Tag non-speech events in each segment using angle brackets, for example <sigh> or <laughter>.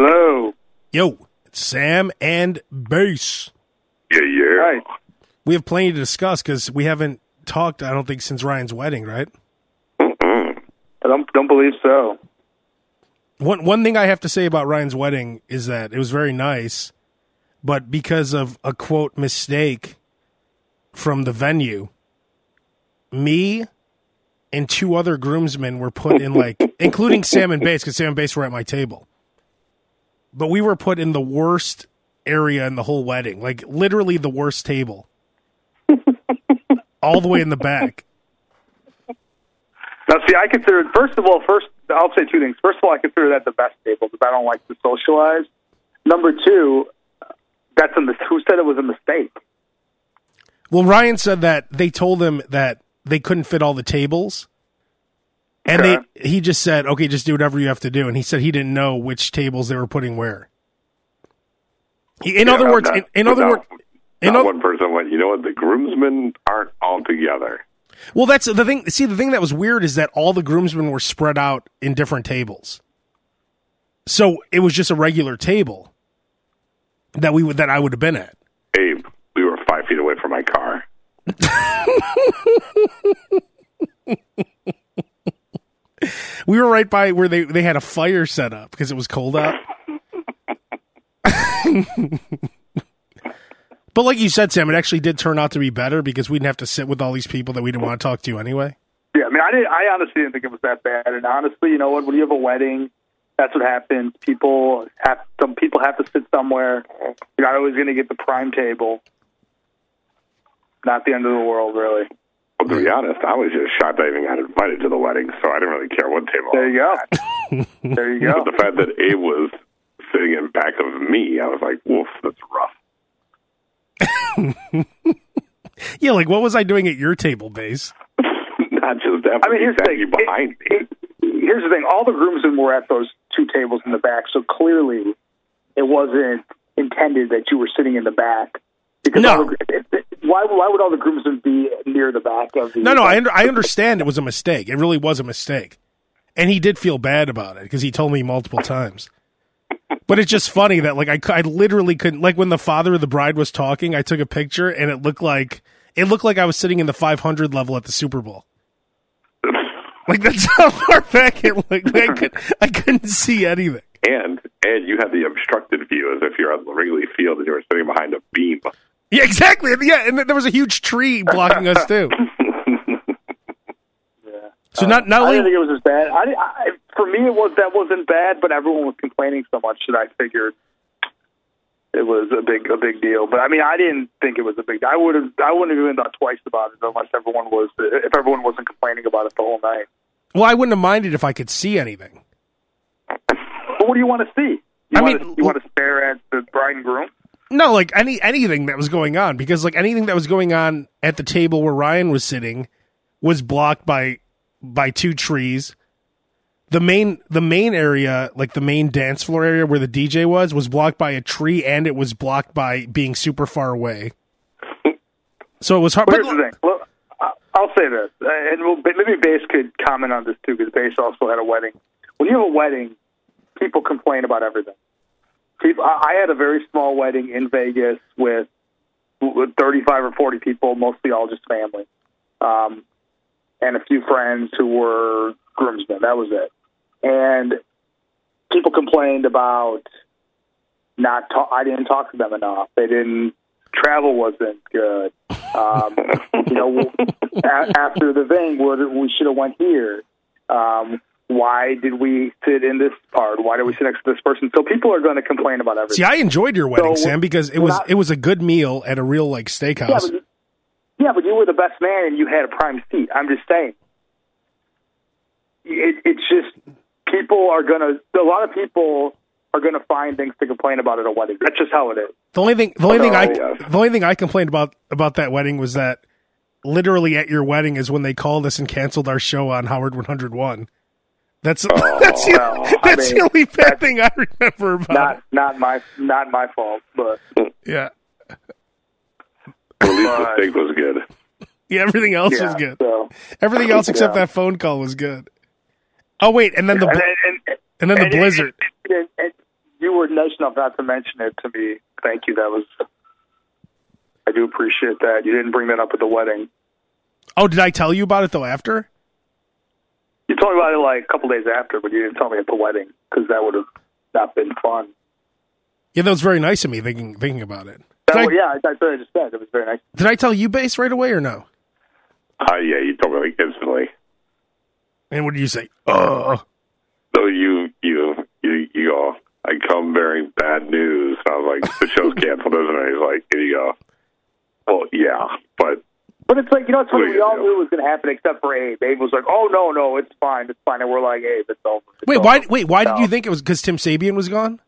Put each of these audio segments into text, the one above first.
Hello. Yo, it's Sam and Bass. Yeah, yeah. Hi. We have plenty to discuss because we haven't talked, I don't think, since Ryan's wedding, right? Mm-mm. I don't don't believe so. One one thing I have to say about Ryan's wedding is that it was very nice, but because of a quote mistake from the venue, me and two other groomsmen were put in like, including Sam and Bass, because Sam and Bass were at my table. But we were put in the worst area in the whole wedding, like literally the worst table, all the way in the back. Now, see, I consider first of all, first I'll say two things. First of all, I consider that the best table because I don't like to socialize. Number two, that's a mis- who said it was a mistake. Well, Ryan said that they told him that they couldn't fit all the tables. And Okay. they he just said, "Okay, just do whatever you have to do." And he said he didn't know which tables they were putting where. In Yeah, other no, words, not- in, in other words, in oth- one person went. You know what? The groomsmen aren't all together. well, that's the thing. See, the thing that was weird is that all the groomsmen were spread out in different tables. So it was just a regular table that we would that I would have been at. Abe, we were five feet away from my car. <laughs> We were right by where they they had a fire set up because it was cold out. <laughs> but like you said, Sam, it actually did turn out to be better because we didn't have to sit with all these people that we didn't want to talk to anyway. Yeah, I mean, I didn't. I honestly didn't think it was that bad. And honestly, you know what? When you have a wedding, that's what happens. People have some people have to sit somewhere. You're not always going to get the prime table. Not the end of the world, really. Well, to be honest, I was just shocked I even got invited to the wedding, so I didn't really care what table. There you I go. was at. <laughs> There you go. But the fact that Abe was sitting in back of me, I was like, "Woof, that's rough." <laughs> Yeah, like what was I doing at your table, Bass? <laughs> Not just that, I mean, here's the thing. you behind me. It- it- here's the thing. All the groomsmen were at those two tables in the back, so clearly it wasn't intended that you were sitting in the back. Because No. all the, it- it- why, why would all the groomsmen be near the back of the? No, no, I under, I understand it was a mistake. It really was a mistake, and he did feel bad about it because he told me multiple times. But it's just funny that like I, I literally couldn't like when the father of the bride was talking, I took a picture and it looked like it looked like I was sitting in the 500 level at the Super Bowl. Like that's how <laughs> far back it looked. Like, I could I couldn't see anything. And and you had the obstructed view as if you're at Wrigley Field and you were sitting behind a beam. Yeah, exactly. Yeah, and there was a huge tree blocking us too. <laughs> Yeah. So not not only I didn't think it was as bad. I, I, for me, it was that wasn't bad, but everyone was complaining so much that I figured it was a big a big deal. But I mean, I didn't think it was a big. Deal. I would have I wouldn't have even thought twice about it unless everyone was if everyone wasn't complaining about it the whole night. well, I wouldn't have minded if I could see anything. But what do you want to see? You I want mean, to, you want to stare at the bride and groom? No, like any anything that was going on because like anything that was going on at the table where Ryan was sitting was blocked by by two trees. The main the main area, like the main dance floor area where the DJ was, was blocked by a tree and it was blocked by being super far away. So it was hard. But But, here's the thing. I- I'll say this, uh, and we'll, maybe Bass could comment on this too, because Bass also had a wedding. When you have a wedding, people complain about everything. People, I I had a very small wedding in Vegas with, with 35 or 40 people, mostly all just family, um, and a few friends who were groomsmen. That was it. And people complained about not. Ta- I didn't talk to them enough. They didn't. Travel wasn't good. Um, <laughs> you know, a- after the thing, we should have went here. Um, why did we sit in this part? Why did we sit next to this person? So people are going to complain about everything. see, I enjoyed your wedding, So, Sam, because it was not- it was a good meal at a real like yeah, steakhouse. but, yeah, but you were the best man and you had a prime seat. I'm just saying. It, it's just people are gonna. A lot of people are gonna find things to complain about at a wedding. That's just how it is. The only thing, the only thing I, yes. the only thing I complained about about that wedding was that literally at your wedding is when they called us and canceled our show on Howard 101. That's oh, <laughs> that's the, well, I that's the only bad thing I remember about Not it. not my not my fault, but Yeah, At least the steak was good. yeah. Everything else yeah. was good. So Everything else except Yeah. that phone call was good. Oh wait, and then the and, bl- and, and then the and- blizzard. and- and- and you were nice enough not to mention it to me. Thank you. That was. I do appreciate that. You didn't bring that up at the wedding. Oh, did I tell you about it though? After You told me about it like a couple days after, but you didn't tell me at the wedding because that would have not been fun. yeah, that was very nice of me thinking thinking about it. Did That, I, was- yeah, that's what I just said. It was very nice. did I tell you Bass right away or no? Uh, yeah, you told me like instantly. And what did you say? Oh, So you you you you go. I come bearing bad news. And I was like, the show's canceled, isn't it? He's like, and you go. Well, yeah, but But it's like you know, it's funny. We all gonna knew it was going to happen except for Abe. Abe was like, "Oh no, no, it's fine, it's fine," and we're like, "Abe, it's over." It's wait, over." why? Wait, why did you think it was because Tim Sabean was gone?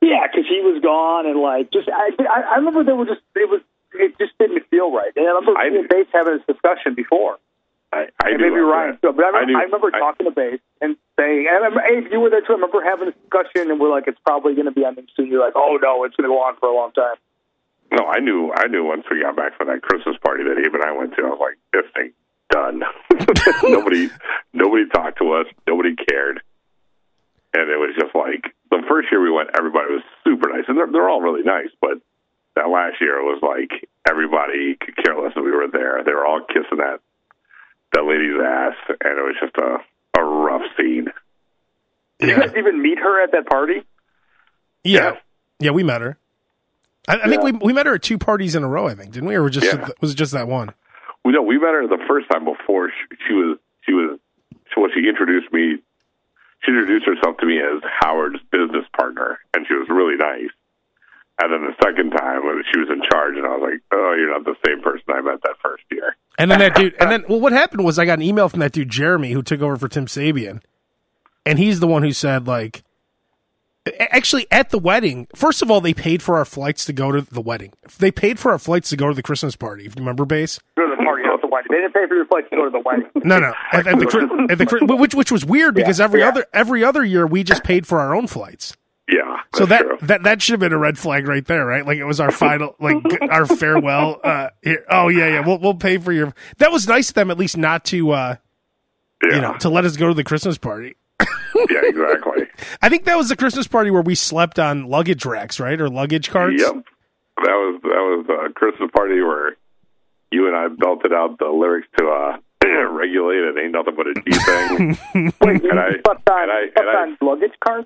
Yeah, because he was gone, and like, just I, I, I remember there were just it was it just didn't feel right. And I remember I- me and Bates having this discussion before. I I and knew maybe Ryan that. too. But I remember, I, knew- remember I- talking to Bates and saying, and I remember, Abe, you were there too. I remember having a discussion, and we're like, it's probably going to be ending soon. You're like, oh no, it's going to go on for a long time. No, I knew. I knew once we got back from that Christmas party that Abe and I went to. I was like, "This thing done." <laughs> nobody, nobody talked to us. Nobody cared, and it was just like the first year we went. Everybody was super nice, and they're they're all really nice. But that last year it was like everybody could care less that we were there. They were all kissing that that lady's ass, and it was just a a rough scene. Did you guys even meet her at that party? Yeah, yeah, we met her. I, I think we we met her at two parties in a row. I think didn't we, or was just Yeah. was it just that one? We know we met her the first time before she, she was she was so when she introduced me. She introduced herself to me as Howard's business partner, and she was really nice. And then the second time when she was in charge, and I was like, "Oh, you're not the same person I met that first year." And then that dude, and then <laughs> well, what happened was I got an email from that dude Jeremy who took over for Tim Sabean, and he's the one who said like, actually at the wedding. First of all, they paid for our flights to go to the wedding. They paid for our flights to go to the Christmas party. If you remember, Bass. Go to the party, not the wedding. They didn't pay for your flights to go to the wedding. No, no, at, at the <laughs> at the which which was weird because Yeah, every yeah. other every other year we just paid for our own flights. Yeah, So that true. that that should have been a red flag right there, right? Like it was our final, like our farewell. Uh, here. Oh yeah, yeah. We'll we'll pay for your. That was nice of them, at least not to uh, yeah, you know, to let us go to the Christmas party. <coughs> yeah, exactly. <laughs> I think that was the Christmas party where we slept on luggage racks, right, or luggage carts. Yep, that was that was a Christmas party where you and I belted out the lyrics to uh, <coughs> "Regulate It Ain't Nothing But a G Thing." <laughs> Wait, you And I- slept on, and I- and I- on luggage cars?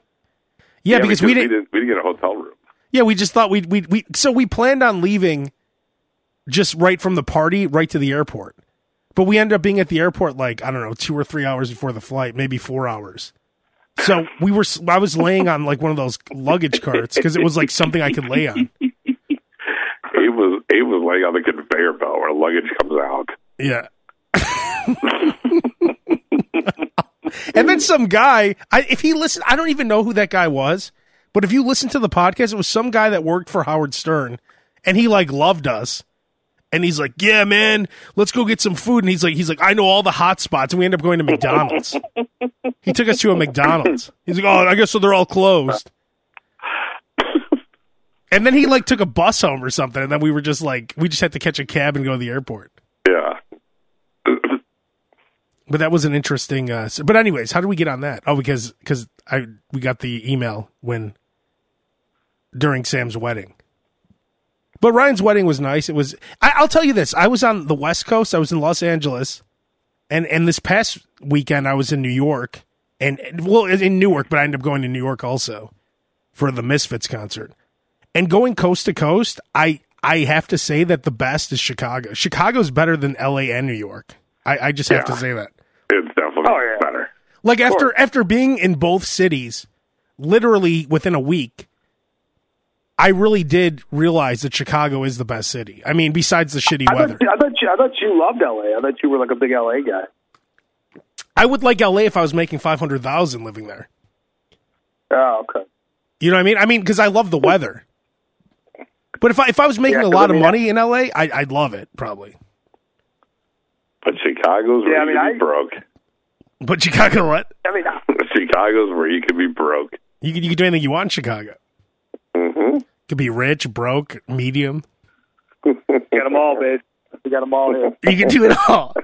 Yeah, because, we didn't. didn't we didn't get a hotel room. Yeah, we just thought we'd we we so we planned on leaving just right from the party right to the airport. But we ended up being at the airport like I don't know, 2 or 3 hours before the flight, maybe 4 hours. So we were I was laying on like one of those luggage carts cuz it was like something I could lay on. <laughs> Abe was Abe was laying on the conveyor belt where luggage comes out. Yeah. and then some guy, I, if he listened, I don't even know who that guy was, but if you listen to the podcast, it was some guy that worked for Howard Stern, and he like loved us. And he's like, "Yeah, man, let's go get some food." And he's like, "He's like, I know all the hot spots." And we end up going to McDonald's. <laughs> he took us to a McDonald's. He's like, "Oh, I guess so. They're all closed." <laughs> And then he like took a bus home or something, and then we were just like, we just had to catch a cab and go to the airport. Yeah. But that was an interesting. Uh, but anyways, how did we get on that? Oh, because because I we got the email when during Sam's wedding. But Ryan's wedding was nice. It was. I, I'll tell you this. I was on the West Coast. I was in Los Angeles, and and this past weekend I was in New York, and and- well in Newark, but I ended up going to New York also for the Misfits concert. And going coast to coast, I I have to say that the best is Chicago. Chicago's better than L.A. and New York. I, I just have to say that. It's definitely Oh, yeah. better. Like after after being in both cities, literally within a week, I really did realize that Chicago is the best city. I mean, besides the shitty I weather. thought, I thought you, I thought you loved LA. I thought you were like a big LA guy. I would like LA if I was making five hundred thousand living there. Oh, okay. You know what I mean? I mean, because I love the weather. But if I if I was making Yeah, a 'cause lot I of money in LA, I, I'd love it probably. But Chicago's where Yeah, I you could I- be broke. But Chicago, what? I mean, Chicago's where you could be broke. You could you can do anything you want in Chicago. Could be rich, broke, medium. you got them all, babe. You got them all here. You can do it all.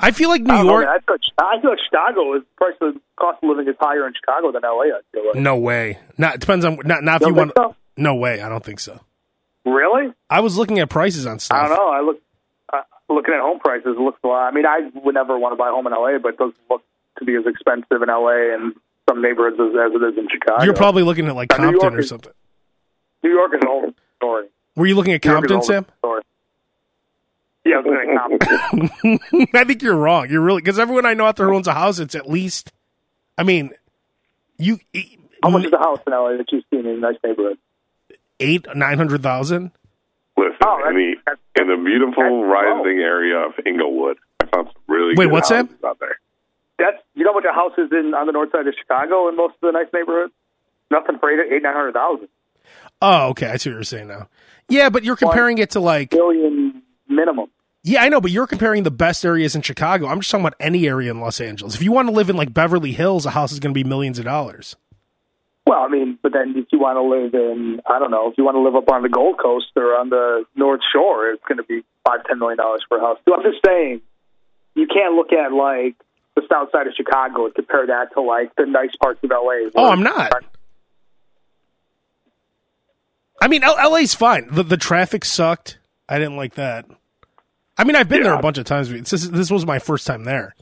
I feel like New I don't know, York. I feel, like, I feel like Chicago is price of cost of living is higher in Chicago than LA. I feel like. No way. Not it depends on not not if You want. so? No way. I don't think so. Really? I was looking at prices on stuff. I don't know. I look uh, looking at home prices. It looks a lot. I mean, I would never want to buy a home in LA, but it doesn't look to be as expensive in LA and some neighborhoods as, as it is in Chicago. You're probably looking at like Compton York or is- something. New York is a whole story. Were you looking at New York is a Compton, Sam? Story. Yeah, I was looking at Compton. <laughs> I think you're wrong. You're really because everyone I know out there who owns a house, it's at least. I mean, you How much is a house in LA that you've seen in a nice neighborhood? eight nine hundred thousand. Listen, Oh, that's- in the in the beautiful that's low. rising area of Inglewood, I found some really Wait, good what's that? houses out there. That's you know what much a house is in on the north side of Chicago in most of the nice neighborhoods. Nothing for eight eight nine hundred thousand. Oh, okay. I see what you're saying now. Yeah, but you're comparing it to like Million minimum. Yeah, I know, but you're comparing the best areas in Chicago. I'm just talking about any area in Los Angeles. If you want to live in like Beverly Hills, a house is going to be millions of dollars. Well, I mean, but then if you want to live in, I don't know, if you want to live up on the Gold Coast or on the North Shore, it's going to be five, ten million dollars for a house. So I'm just saying, you can't look at like the south side of Chicago and compare that to like the nice parts of LA. Oh, I'm not. I mean, L- LA's fine. The the traffic sucked. I didn't like that. I mean, I've been there a bunch of times. It's just, this was my first time there.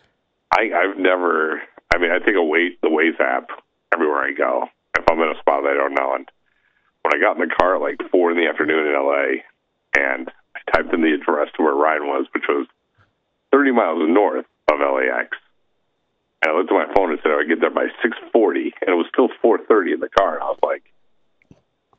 I, I've never. I mean, I take a wait the Waze app everywhere I go. If I'm in a spot that I don't know, and when I got in the car at like four in the afternoon in LA, and I typed in the address to where Ryan was, which was 30 miles north of LAX, and I looked at my phone and said I would get there by 6:40, and it was still 4:30 in the car. And I was like,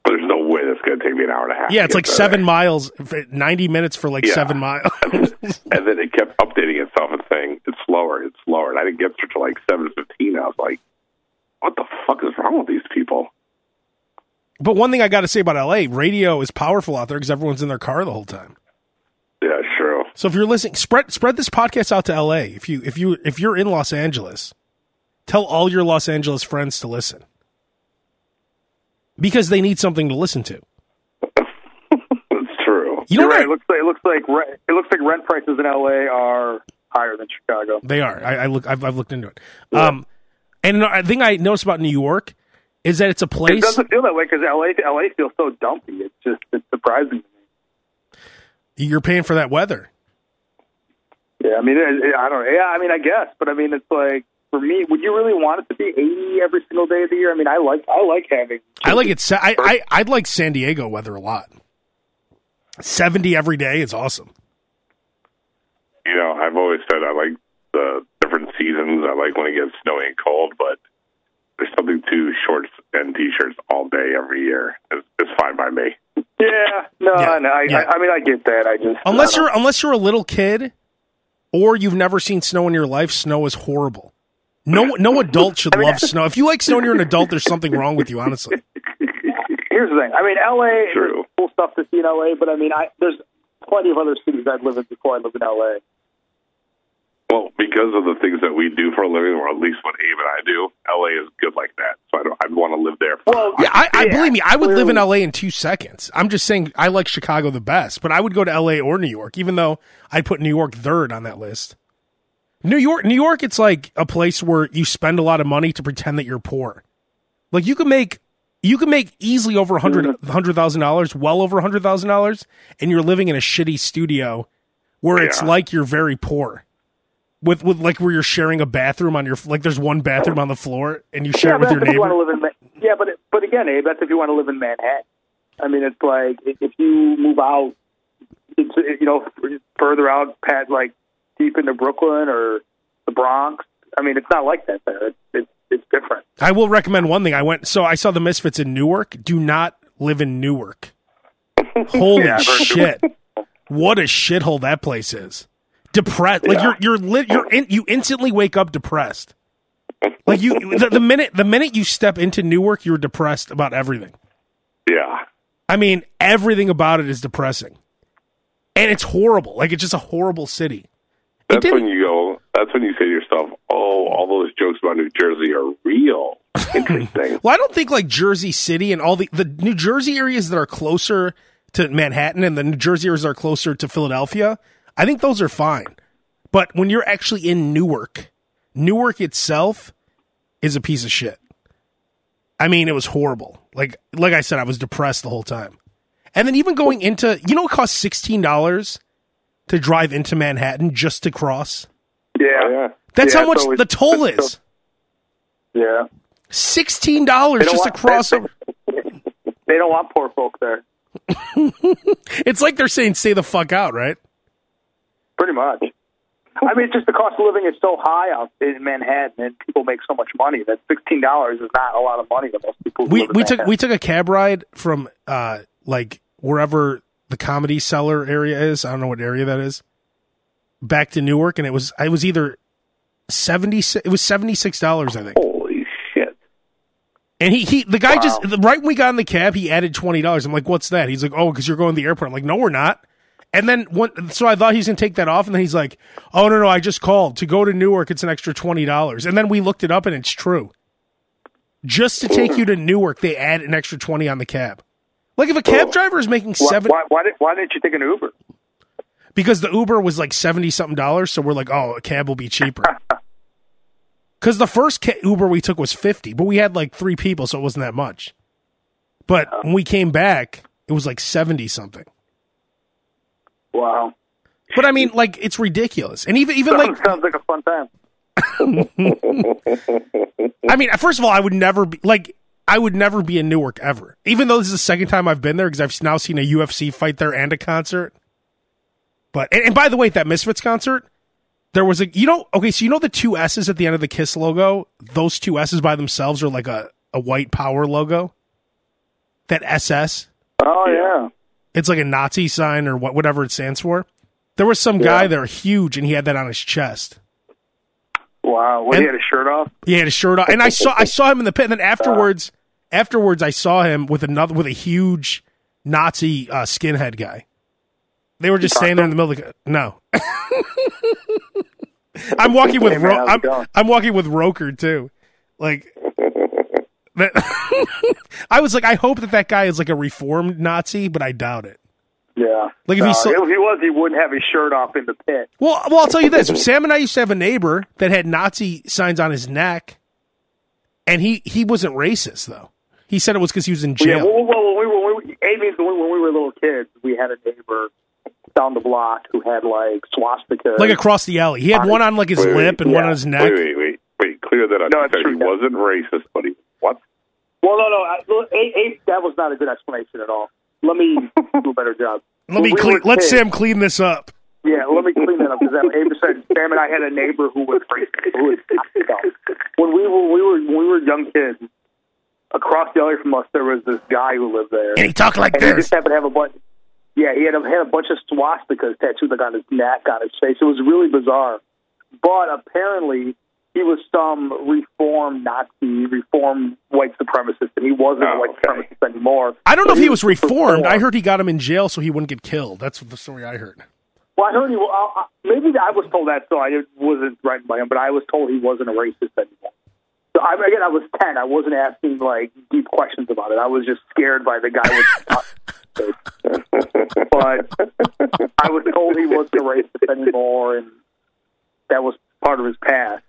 "There's no way that's going to take me an hour and a half." Yeah, it's like there." seven miles, ninety minutes for like Yeah. seven miles. <laughs> and then it kept updating itself and saying it's slower, it's slower, and I didn't get there till like seven fifteen. I was like, "What the fuck is wrong with these people?" but one thing I got to say about LA, radio is powerful out there because everyone's in their car the whole time. Yeah. So if you're listening, spread spread this podcast out to LA. If you if you if you're in Los Angeles, tell all your Los Angeles friends to listen because they need something to listen to. It's true. You know You're right. I- It looks like it looks like rent, it looks like rent prices in LA are higher than Chicago. They are. I, I look. I've, I've looked into it. Um, and a thing I noticed about New York is that it's a place. It doesn't feel that way because LA LA feels so dumpy. It's just it's surprising. You're paying for that weather. Yeah, I mean, it, it- I don't. Yeah, I mean, I guess, but I mean, it's like for me, would you really want it to be eighty every single day of the year? I mean, I like I like having. I like it. sa- I, I I'd like San Diego weather a lot. Seventy every day is awesome. You know, I've always said I like the different seasons. I like when it gets snowy and cold, but there's something to shorts and t-shirts all day every year. It's, it's fine by me. Yeah, no, Yeah, no. I, yeah. I, I mean, I get that. I just Unless I you're unless you're a little kid, or you've never seen snow in your life. Snow is horrible. No no adult should <laughs> love snow. If you like snow and you're an adult, there's something wrong with you. Honestly. Here's the thing. I mean, LA, True. cool stuff to see in LA, but I mean, I there's plenty of other cities I've lived in before I lived in LA. Well, because of the things that we do for a living, or at least what Abe and I do, LA is good like that. So I don't, I'd want to live there. For Well, Yeah, I, I Yeah, believe me. I would live in. LA in two seconds. I'm just saying I like Chicago the best, but I would go to LA or New York, even though I'd put New York third on that list. New York, New York, it's like a place where you spend a lot of money to pretend that you're poor. Like you can make, you can make easily over a hundred mm-hmm. hundred thousand dollars, well over hundred thousand dollars, and you're living in a shitty studio where it's like you're very poor. With, with like where you're sharing a bathroom on your like there's one bathroom on the floor and you share yeah, it with your that's if you want neighbor. live in. Yeah, but but again, Abe, that's if you want to live in Manhattan. I mean, it's like if you move out, it's you know further out, past like deep into Brooklyn or the Bronx. I mean, it's not like that there. It's it's, it's different. I will recommend one thing. I went so I saw the Misfits in Newark. Do not live in Newark. <laughs> Holy Yeah, shit! What a shithole that place is. Depressed. Like Yeah. you're you're lit. You're in, you instantly wake up depressed. Like you, <laughs> the, the minute the minute you step into Newark, you're depressed about everything. Yeah. I mean, everything about it is depressing, and it's horrible. Like it's just a horrible city. That's when you go. That's when you say to yourself, "Oh, all those jokes about New Jersey are real." <laughs> Interesting. Well, I don't think like Jersey City and all the the New Jersey areas that are closer to Manhattan and the New Jersey areas that are closer to Philadelphia. I think those are fine. But when you're actually in Newark, Newark itself is a piece of shit. I mean, it was horrible. Like like I said, I was depressed the whole time. And then even going into, you know, it costs sixteen dollars to drive into Manhattan just to cross. Yeah. Oh, yeah. That's Yeah, how much always- the toll it's is. Yeah. Sixteen dollars They don't just to cross they- over. They don't want poor folk there. <laughs> It's like they're saying, "Stay the fuck out," right? Pretty much. I mean, it's just the cost of living is so high out in Manhattan, and people make so much money that sixteen dollars is not a lot of money to most people. We we took we took a cab ride from uh like wherever the comedy cellar area is. I don't know what area that is. Back to Newark, and it was I was either seventy. It was seventy six dollars, I think. Holy shit! And he he the guy Wow. just right when we got in the cab, he added twenty dollars. I'm like, what's that? He's like, oh, because you're going to the airport. I'm like, no, we're not. And then one, so I thought he's gonna take that off, and then he's like, "Oh no, no, I just called to go to Newark. It's an extra twenty dollars." And then we looked it up, and it's true. Just to take you to Newark, they add an extra twenty on the cab. Like if a cab oh. driver is making Why, seven, why, why, did, why didn't you take an Uber? because the Uber was like seventy something dollars, so we're like, "Oh, a cab will be cheaper." <laughs> Because the first ca- Uber we took was fifty, but we had like three people, so it wasn't that much. But when we came back, it was like seventy something. Wow. But I mean, like it's ridiculous, and even even <laughs> like sounds like a fun time. <laughs> I mean, first of all, I would never be like I would never be in Newark ever. Even though this is the second time I've been there because I've now seen a UFC fight there and a concert. But and, and by the way, that Misfits concert, there was a you know okay, so you know the two S's at the end of the Kiss logo. Those two S's by themselves are like a a white power logo. That SS, Oh yeah. It's like a Nazi sign or what whatever it stands for. There was some guy Yeah. there huge, and he had that on his chest. Wow. When And- he had his shirt off. He had his shirt off, and I saw I saw him in the pit. And then <laughs> afterwards, afterwards, I saw him with another with a huge Nazi uh, skinhead guy. They were just standing there in the middle of the no. <laughs> I'm walking with Hey, man, Ro- I'm. I'm walking with Roker too, like. That- <laughs> I was like, I hope that that guy is like a reformed Nazi, but I doubt it. Yeah. Like, if No, he saw- if he was, he wouldn't have his shirt off in the pit. Well, well, I'll tell you this: Sam and I used to have a neighbor that had Nazi signs on his neck, and he he wasn't racist though. He said it was because he was in Yeah. jail. Well, well, when we were, when we, Amy's, when we were little kids, we had a neighbor down the block who had like swastikas. like across the alley, he had one on like his Wait, wait, lip and one on his neck. Wait, wait, wait, wait. Clear that up. No, You it's said true, he yeah. wasn't racist, but he what? Well, no, no. I, look, A, A, that was not a good explanation at all. Let me do a better job. <laughs> Let me When we clean. Let kids- Sam clean this up. Yeah, let me clean that up because Abe said Sam and I had a neighbor who was. Who was, when we were we were when we were young kids, across the alley from us there was this guy who lived there, And he talked like and he this. just happened to have a bunch. Yeah, he had a, had a bunch of swastikas tattooed like on his neck, on his face. It was really bizarre. But apparently, he was some reformed Nazi, reformed white supremacist, and he wasn't a Oh, white okay. supremacist anymore. I don't know if he was reformed. I heard he got him in jail so he wouldn't get killed. That's the story I heard. Well, I heard he. Well, I, I- maybe I was told that, so I wasn't threatened by him. But I was told he wasn't a racist anymore. So I, again, I was ten. I wasn't asking like deep questions about it. I was just scared by the guy with. <laughs> but I was told he wasn't a racist anymore, and that was part of his past.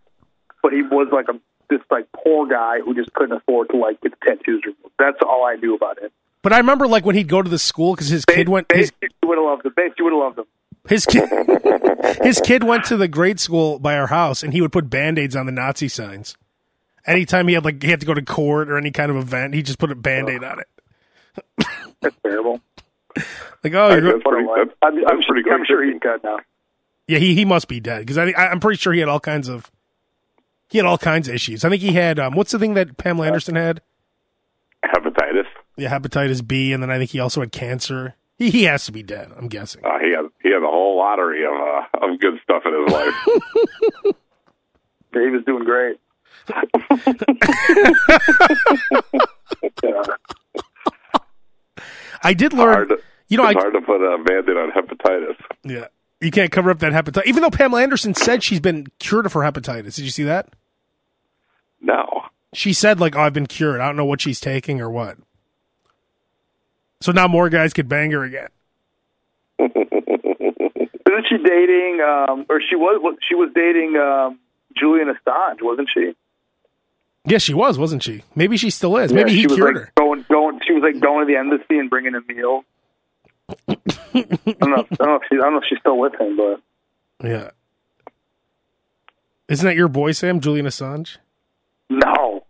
But he was like a this like poor guy who just couldn't afford to like get the tattoos removed. That's all I knew about him. But I remember like when he'd go to the school because his kid went. His, Basically, you would have loved him. Basically, you would have loved him. his kid. <laughs> his kid went to the grade school by our house, and he would put band aids on the Nazi signs. Anytime he had like he had to go to court or any kind of event, he just put a band aid on it. <laughs> That's terrible. Like, oh, you're go- That's pretty, that's, I'm, I'm, pretty sure, I'm good. sure he's dead now. Yeah, he, he must be dead because I, I I'm pretty sure he had all kinds of he had all kinds of issues. I think he had um, what's the thing that Pamela Anderson had? Hepatitis. Yeah, hepatitis B, and then I think he also had cancer. He, he has to be dead. I'm guessing. Uh, he has he has a whole lottery of uh, of good stuff in his life. Yeah, he was doing great. <laughs> I did learn. hard to, you know, it's I hard to put a band-aid on hepatitis. yeah. You can't cover up that hepatitis. Even though Pamela Anderson said she's been cured of her hepatitis. Did you see that? No. She said like, "Oh, I've been cured. I don't know what she's taking or what." So now more guys could bang her again. <laughs> Isn't she dating? Um, or she was she was dating um, Julian Assange, wasn't she? Yes, she was, wasn't she? Maybe she still is. Maybe Yeah, he she was cured like her. Going, going. She was like going to the embassy and bringing a meal. <laughs> I don't know. I don't know if she. I don't know if she's still with him, but Yeah. Isn't that your boy, Sam? Julian Assange? No.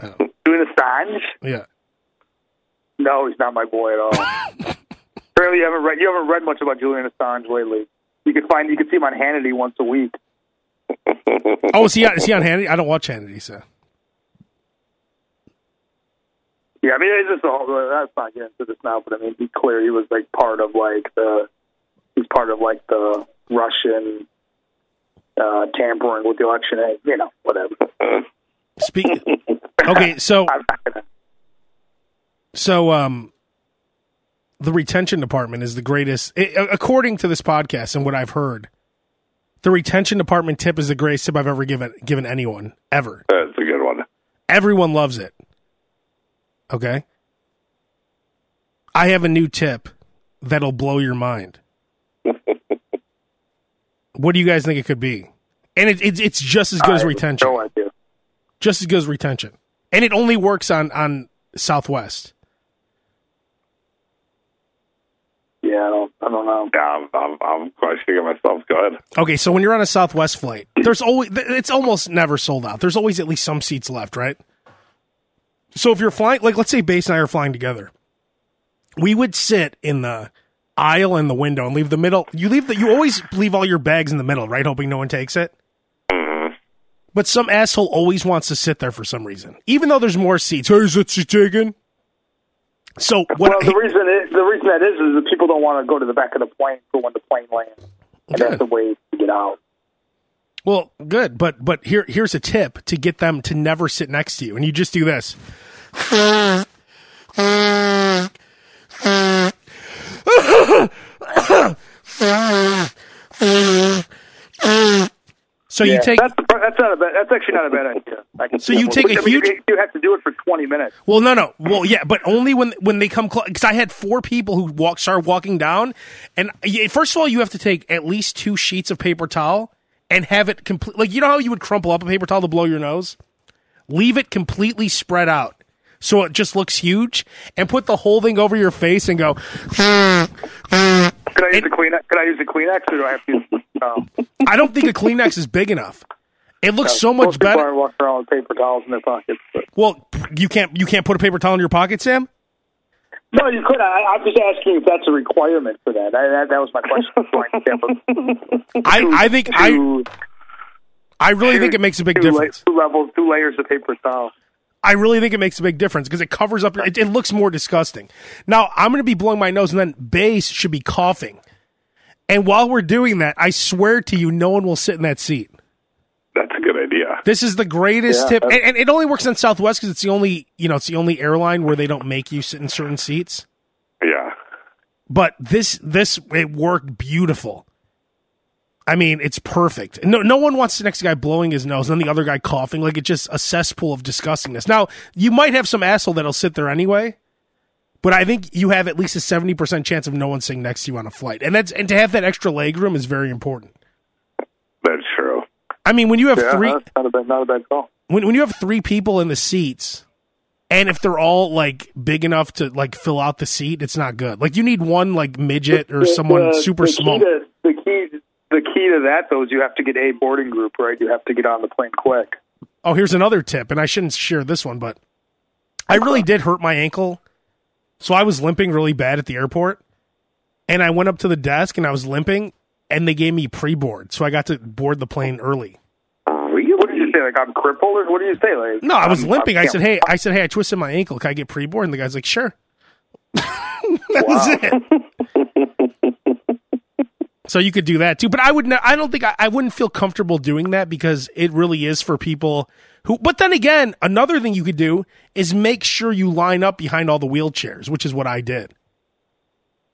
Oh. Julian Assange? Yeah. No, he's not my boy at all. <laughs> Apparently, you haven't read. You haven't read much about Julian Assange lately. You can find. You can see him on Hannity once a week. <laughs> Oh, is he on, is he on Hannity? I don't watch Hannity, so. Yeah, I mean, it's just a whole. That's not getting into this now, but I mean, be clear. He was like part of like the. He's part of like the Russian uh, tampering with the election. You know, whatever. <laughs> Speak. <laughs> Okay, so I'm not gonna. so um, the retention department is the greatest, i according to this podcast and what I've heard. The retention department tip is the greatest tip I've ever given given anyone ever. That's a good one. Everyone loves it. Okay. I have a new tip that'll blow your mind. <laughs> what do you guys think it could be? And it, it, it's just as good as I have retention. No idea. Just as good as retention. And it only works on, on Southwest. Yeah, I don't. I don't know. Yeah, I'm, I'm, I'm questioning myself. Go ahead. Okay, so when you're on a Southwest flight, there's always it's almost never sold out. There's always at least some seats left, right? So if you're flying, like let's say Bass and I are flying together, we would sit in the aisle in the window and leave the middle. You leave the you always leave all your bags in the middle, right? Hoping no one takes it. But some asshole always wants to sit there for some reason, even though there's more seats. Hey, is that seat taken? So what? Well, the reason is, the reason that is is that people don't want to go to the back of the plane for when the plane lands, and Good. that's the way to get out. Well, good, but but here here's a tip to get them to never sit next to you, and you just do this. <laughs> <laughs> <laughs> So you take that's that's not a bad, that's actually not a bad idea. I can So you take a I mean, huge- You, have to do it for twenty minutes. well, no, no, well, yeah, but only when when they come close. Because I had four people who walk start walking down, and first of all, you have to take at least two sheets of paper towel and have it complete. Like you know how you would crumple up a paper towel to blow your nose, leave it completely spread out so it just looks huge, and put the whole thing over your face and go. Could I use the Kleenex? Could I use the Kleenex, or do I have to? Use, <laughs> I don't think a Kleenex is big enough. It looks so much people better. walking around with paper towels in their pockets. But. Well, you can't you can't put a paper towel in your pocket, Sam. No, you could. I, I'm just asking if that's a requirement for that. I, that, that was my question. for flying Tampa. I I think I I really think it makes a big two, la- difference. two levels, two layers of paper towel. I really think it makes a big difference because it covers up. Your, it, it looks more disgusting. Now I'm going to be blowing my nose, and then Bass should be coughing. And while we're doing that, I swear to you, no one will sit in that seat. That's a good idea. This is the greatest Yeah, tip, and, and it only works on Southwest because it's the only you know it's the only airline where they don't make you sit in certain seats. Yeah. But this this it worked beautiful. I mean, it's perfect. No, no one wants the next guy blowing his nose and then the other guy coughing. Like it's just a cesspool of disgustingness. Now, you might have some asshole that'll sit there anyway, but I think you have at least a seventy percent chance of no one sitting next to you on a flight, and that's and to have that extra leg room is very important. That's true. I mean, when you have Yeah, three, not a bad, not a bad call. when when you have three people in the seats, and if they're all like big enough to like fill out the seat, it's not good. Like you need one like midget or The- someone the- super the small. To, the key, the key to that though is you have to get a boarding group, right? You have to get on the plane quick. Oh, here's another tip, and I shouldn't share this one, but I uh-huh. really did hurt my ankle. So I was limping really bad at the airport, and I went up to the desk and I was limping, and they gave me pre-board, so I got to board the plane early. Really? What did you say? Like I'm crippled, or what did you say? Like No, I was I'm- limping. I I'm- said, "Hey, I said, hey, I twisted my ankle. Can I get pre-board?" And the guy's like, "Sure." <laughs> that was it. So you could do that too, but I would. I don't think I, I wouldn't feel comfortable doing that because it really is for people who. But then again, another thing you could do is make sure you line up behind all the wheelchairs, which is what I did.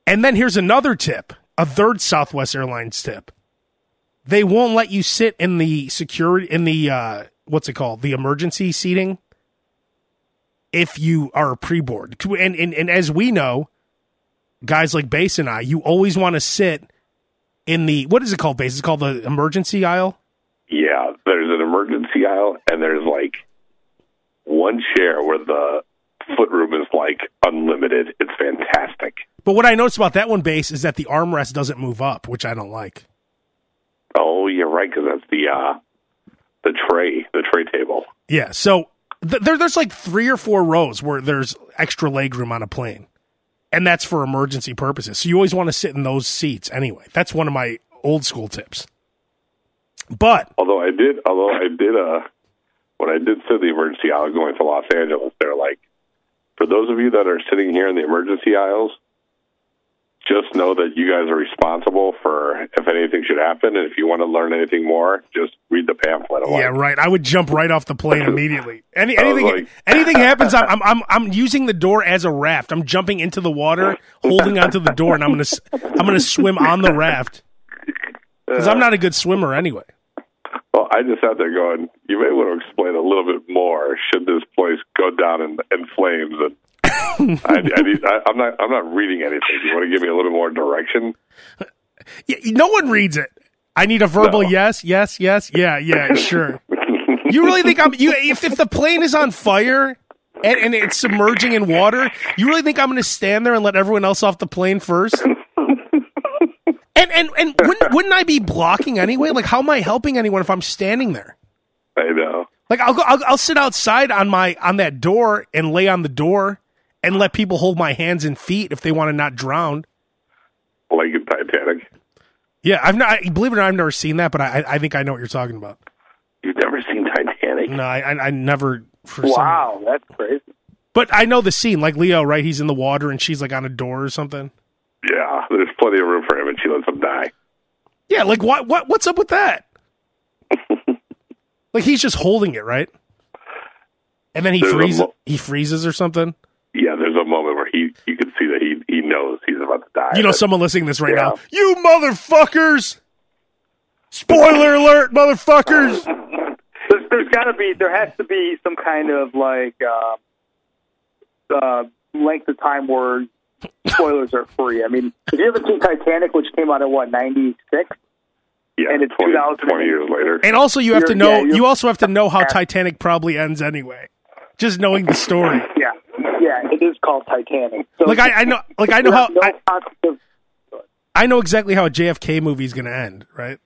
And then here's another tip, a third Southwest Airlines tip. They won't let you sit in the security in the uh, what's it called, the emergency seating, if you are pre-board. And and, and as we know, guys like Bass and I, you always want to sit in the what is it called, Bass? It's called the emergency aisle. Yeah, there's aisle, and there's like one chair where the footroom is like unlimited. It's fantastic. But what I noticed about that one, Bass is that the armrest doesn't move up, which I don't like. Oh, you're right, because that's the uh, the tray, the tray table. Yeah, so th- there, there's like three or four rows where there's extra leg room on a plane, and that's for emergency purposes. So you always want to sit in those seats anyway. That's one of my old school tips. But although I did, although I did, uh, when I did sit the emergency aisle going to Los Angeles, they're like, for those of you that are sitting here in the emergency aisles, just know that you guys are responsible for if anything should happen. And if you want to learn anything more, just read the pamphlet. yeah, right. I would jump right off the plane <laughs> immediately. Any, anything, like, anything happens, <laughs> I'm, I'm, I'm using the door as a raft. I'm jumping into the water, holding onto the door, and I'm gonna, I'm gonna swim on the raft because I'm not a good swimmer anyway. Well, I just sat there going, you may want to explain a little bit more. Should this place go down in, in flames and I, I need, I, I'm not. I'm not reading anything. Do you want to give me a little more direction? Yeah, no one reads it. I need a verbal no. yes, yes, yes, yeah, yeah, sure. <laughs> you really think I'm? You if if the plane is on fire and, and it's submerging in water, you really think I'm going to stand there and let everyone else off the plane first? And and and wouldn't wouldn't I be blocking anyway? Like, how am I helping anyone if I'm standing there? I know. Like, I'll go. I'll, I'll sit outside on my on that door and lay on the door and let people hold my hands and feet if they want to not drown. Like in Titanic. Yeah, I've not. Believe it or not, I've never seen that, but I, I think I know what you're talking about. You've never seen Titanic? No, I, I, I never. wow, some, that's crazy. But I know the scene, like Leo, right? He's in the water and she's like on a door or something. Yeah, there's plenty of room for him, and she lets him die. Yeah, like what? What? What's up with that? <laughs> like he's just holding it, right? And then he freezes. Mo- he freezes or something yeah, there's a moment where he you can see that he he knows he's about to die. You know, someone listening to this right yeah. now, you motherfuckers! Spoiler alert, motherfuckers! <laughs> there's, there's got to be, there has to be some kind of like uh, uh, length of time where spoilers are free. I mean, if you ever seen Titanic, which came out in what '96? Yeah, and it's 20, 20 years later. And also, you have to know. Yeah, you also have to know how Titanic probably ends anyway. Just knowing the story. <laughs> Yeah, yeah, it is called Titanic. So like I, I know, like I know how. No I, I know exactly how a JFK movie is going to end, right?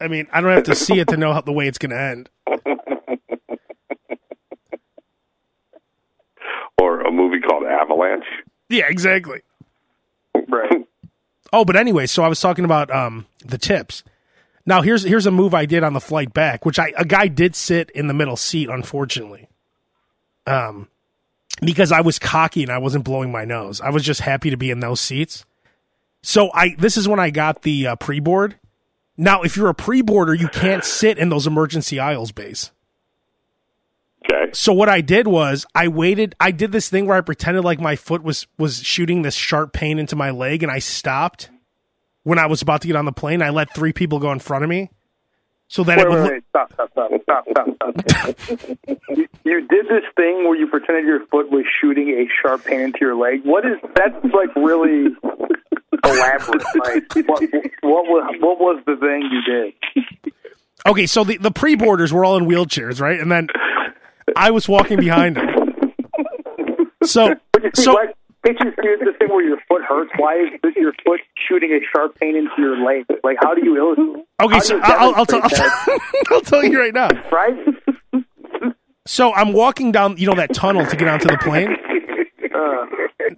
I mean, I don't have to see it to know how, the way it's going to end. <laughs> or a movie called Avalanche. Yeah, exactly. Right. Oh, but anyway, so I was talking about um, the tips. Now here's here's a move I did on the flight back, which I a guy did sit in the middle seat, unfortunately. Um, because I was cocky and I wasn't blowing my nose. I was just happy to be in those seats. So I this is when I got the uh, pre-board. Now, if you're a pre-boarder, you can't sit in those emergency aisles, Bass. Okay. So what I did was I waited. I did this thing where I pretended like my foot was was shooting this sharp pain into my leg, and I stopped when I was about to get on the plane. I let three people go in front of me, so that wait, it would. Wait, wait, stop, stop, stop, stop, stop, stop. you, you did this thing where you pretended your foot was shooting a sharp pain into your leg. What is that's like really elaborate? Like, what, what was what was the thing you did? Okay, so the the pre boarders were all in wheelchairs, right? And then I was walking behind them. <laughs> So, so can't you see this thing where your foot hurts? Why is your foot shooting a sharp pain into your leg? Like, how do you illustrate? Okay, so I'll, I'll, tell, I'll, tell, <laughs> I'll tell you right now. Right? So I'm walking down, you know, that tunnel to get onto the plane. Uh.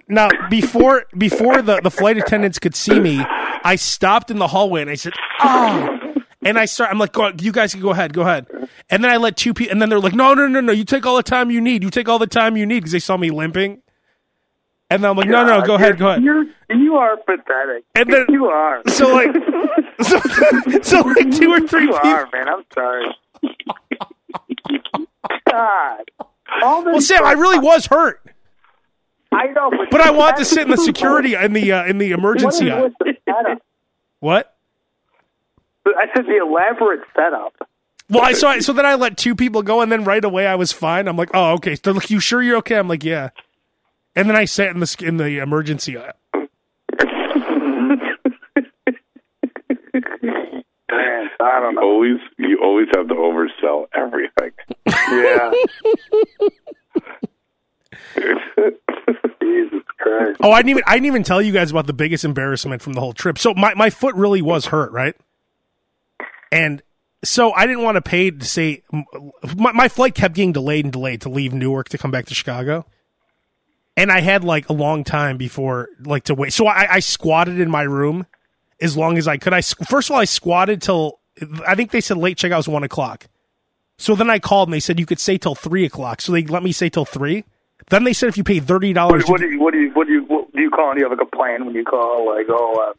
Now, before before the, the flight attendants could see me, I stopped in the hallway and I said, "Oh." And I start. I'm like, go, "You guys can go ahead, go ahead." And then I let two people, and then they're like, "No, no, no, no! You take all the time you need. You take all the time you need," because they saw me limping. And then I'm like, no, no, God, go ahead, go ahead. You're, you are pathetic. And then- <laughs> you are. So like, <laughs> so, so like two or three you people. are, man. I'm sorry. God. All this Well, Sam, I really was hurt, I know, but, but I want to sit in the security in the uh, in the emergency is aisle. with the setup? What? I said the elaborate setup. Well, I saw it. So then I let two people go, and then right away I was fine. I'm like, oh, okay. They're like, you sure you're okay? I'm like, yeah. And then I sat in the in the emergency aisle. Man, I don't You know. always you always have to oversell everything. Yeah. <laughs> Jesus Christ. Oh, I didn't even I didn't even tell you guys about the biggest embarrassment from the whole trip. So my my foot really was hurt, right? And so I didn't want to pay to say my, my flight kept getting delayed and delayed to leave Newark to come back to Chicago. And I had like a long time before like to wait. So I, I squatted in my room as long as I could. I first of all I squatted till I think they said late checkout was one o'clock. So then I called and they said you could stay till three o'clock. So they let me stay till three. Then they said if you pay thirty dollars, What, what do you what do you what do you what do you call? Do you have like a plan when you call? Like, oh, uh,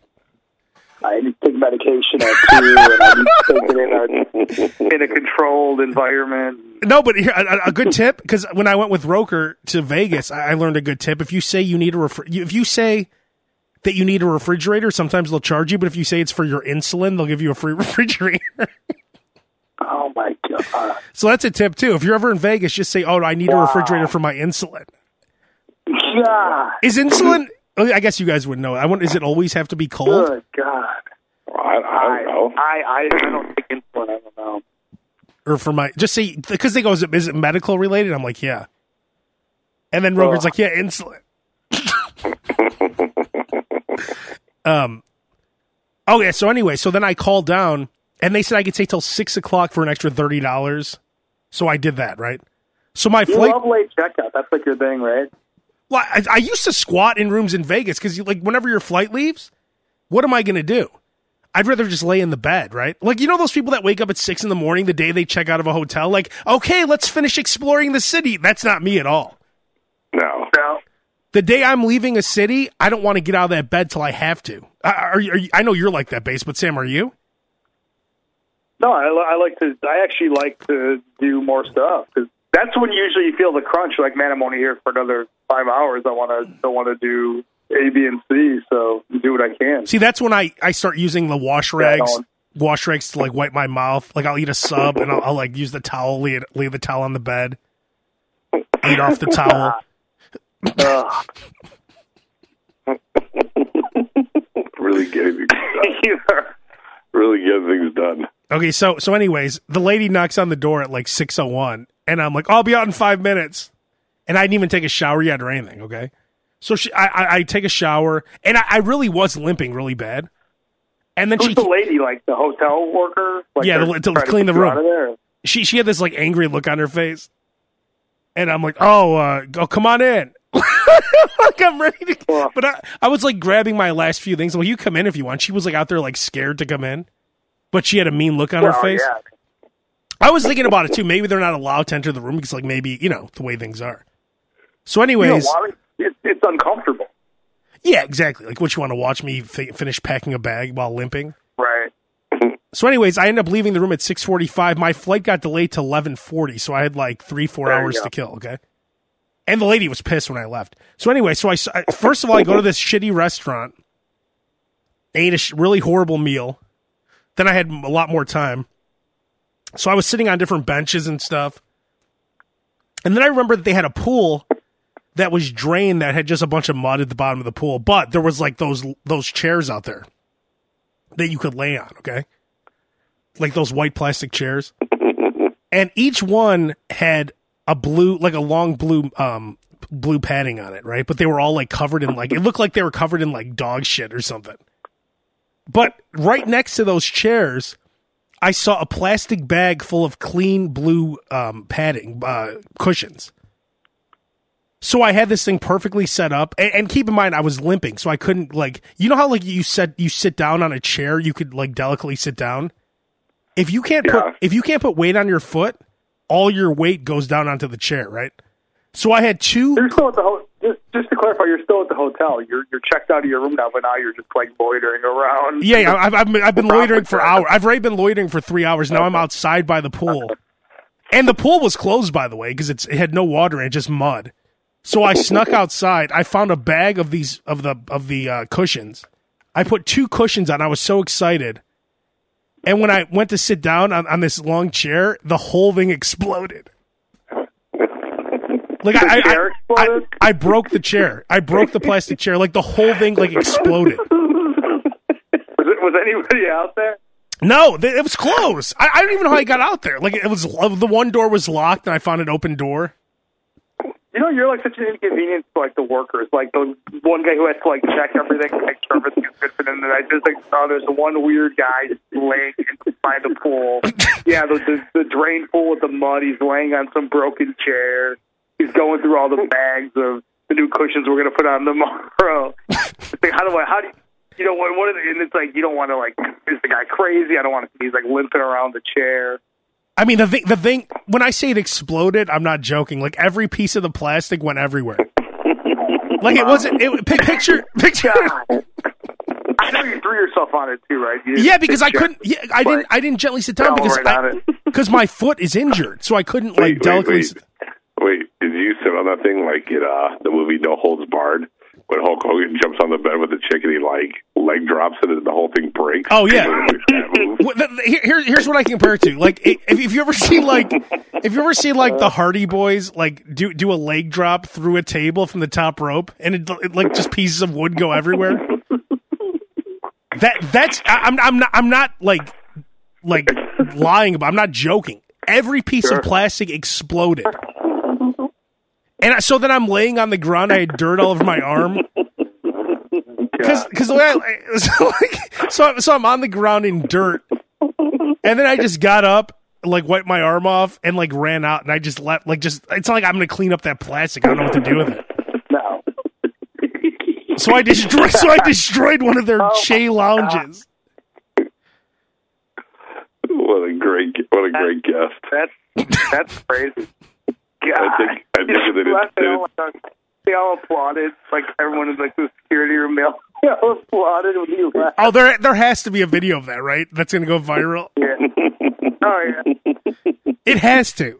I need to take medication at two, and I need to take it in <laughs> a in a controlled environment. No, but here a, a good tip because when I went with Roker to Vegas, I, I learned a good tip. If you say you need a refri- if you say that you need a refrigerator, sometimes they'll charge you. But if you say it's for your insulin, they'll give you a free <laughs> refrigerator. Oh my god! so that's a tip too. If you're ever in Vegas, just say, "Oh, I need a refrigerator for my insulin." God, Is insulin? Oh, I guess you guys would know. I want. Is it always have to be cold? good God! Well, I, I don't know. I, I I don't take insulin. I don't know. or for my just say because they go is it, is it medical related i'm like yeah and then roger's Ugh. like yeah insulin <laughs> um oh yeah so anyway so then i called down and they said i could stay till six o'clock for an extra thirty dollars so i did that right so my You flight love late checkout. That's like your thing, right? Well, I, I used to squat in rooms in vegas because like whenever your flight leaves what am i gonna do I'd rather just lay in the bed, right? Like, you know, those people that wake up at six in the morning the day they check out of a hotel, like, okay, let's finish exploring the city. That's not me at all. No. No. The day I'm leaving a city, I don't want to get out of that bed till I have to. Are you, are you, I know you're like that, Bass, but Sam, are you? No, I, I like to. I actually like to do more stuff because that's when usually you feel the crunch. Like, man, I'm only here for another five hours. I want to. I want to do A, B, and C. So do what I can. See, that's when I, I start using the wash rags, don't. wash rags to like wipe my mouth. Like, I'll eat a sub and I'll, I'll like use the towel, leave, it, lay the towel on the bed, eat off the towel. <laughs> Really getting things done. <laughs> Really getting things done. Okay, so so anyways, the lady knocks on the door at like six oh one, and I'm like, I'll be out in five minutes, and I didn't even take a shower yet or anything. Okay, so she, I, I, I take a shower, and I, I really was limping really bad, and then Who's she the lady? Like the hotel worker? Like Yeah, to- to clean the room. Out of there? she she had this like angry look on her face, and I'm like, oh, uh, go come on in. <laughs> like I'm ready to, Well. but I, I was like grabbing my last few things. Well, you come in if you want. She was like out there like scared to come in, but she had a mean look on her face. yeah. I was thinking about it too. Maybe they're not allowed to enter the room because, like, maybe you know the way things are. So, You know, anyways, it's, it's uncomfortable. yeah, exactly. Like, what you want to watch me fi- finish packing a bag while limping? Right. <laughs> So, anyways, I ended up leaving the room at six forty-five. My flight got delayed to eleven forty, so I had like three, four There hours to kill. Okay, and the lady was pissed when I left. So, anyway, so I first of all I go to this shitty restaurant, ate a sh- really horrible meal. Then I had a lot more time, so I was sitting on different benches and stuff. And then I remember that they had a pool that was drained that had just a bunch of mud at the bottom of the pool, but there was like those those chairs out there that you could lay on. Okay, like those white plastic chairs, <laughs> and each one had a blue, like a long blue, um, blue padding on it, right? But they were all like covered in like it looked like they were covered in like dog shit or something. But right next to those chairs, I saw a plastic bag full of clean blue um, padding uh, cushions. So I had this thing perfectly set up, and, and keep in mind I was limping, so I couldn't like you know how like you set you sit down on a chair, you could like delicately sit down. If you can't Yeah. put if you can't put weight on your foot, all your weight goes down onto the chair, right? So I had two. At the just just to clarify, you're still at the hotel. You're you're checked out of your room now, but now you're just like loitering around. Yeah, yeah I've, I've, been, I've been loitering for hours. I've already been loitering for three hours. Now I'm outside by the pool, and the pool was closed by the way because it had no water and just mud. So I snuck <laughs> outside. I found a bag of these of the of the uh, cushions. I put two cushions on. I was so excited. And when I went to sit down on, on this long chair, the whole thing <laughs> exploded. Like I, I, chair I, I? I broke the chair. I broke the plastic chair. Like the whole thing like exploded. Was, it, was anybody out there? No, th- it was closed. I, I don't even know how I got out there. Like it was uh, the one door was locked, and I found an open door. You know, you're like such an inconvenience to like the workers. Like the one guy who has to like check everything, make sure everything is good for them. And I just like, oh, there's the one weird guy laying by the pool. <laughs> yeah, the, the the drain full with the mud. He's laying on some broken chair. He's going through all the bags of the new cushions we're gonna put on tomorrow. <laughs> Like, how do I? How do you? You know what? What? Are the, and it's like you don't want to like. Is the guy crazy? I don't want to. He's like limping around the chair. I mean, the thing, the thing. When I say it exploded, I'm not joking. Like every piece of the plastic went everywhere. <laughs> Like it wasn't. It pi- picture <laughs> picture. God. I know you threw yourself on it too, right? Yeah, because I couldn't. Yeah, I didn't. I didn't gently sit down because right I, because my foot is injured, so I couldn't Wait, like wait, delicately. wait. Wait, did you sit on that thing like in uh, the movie No Holds Barred? When Hulk Hogan jumps on the bed with the chick and he like leg drops it and the whole thing breaks. Oh, yeah. That move. What- the- the- here- here- here's what I can compare it to. Like, if, if you ever see like, if you ever see like the Hardy Boys like do do a leg drop through a table from the top rope, and it, it like just pieces of wood go everywhere. That that's I, I'm I'm not I'm not like like lying about. I'm not joking. Every piece of plastic exploded. And I, so then I'm laying on the ground. I had dirt all over my arm. Because because <laughs> the way I, <laughs> so, like, so so I'm on the ground in dirt, and then I just got up, like wiped my arm off, and like ran out, and I just left. Like just it's not like I'm gonna clean up that plastic. I don't know what to do with it. No. So I destroyed. So I destroyed one of their oh chaise lounges. What a great, what a great guest. That's that's crazy. God. I think- I think that it- <laughs> Left it. They all applauded. Like everyone in like the security room, they all, they <laughs> all applauded when you left. Oh, there there has to be a video of that, right? That's gonna go viral. <laughs> Yeah. Oh yeah. It has to.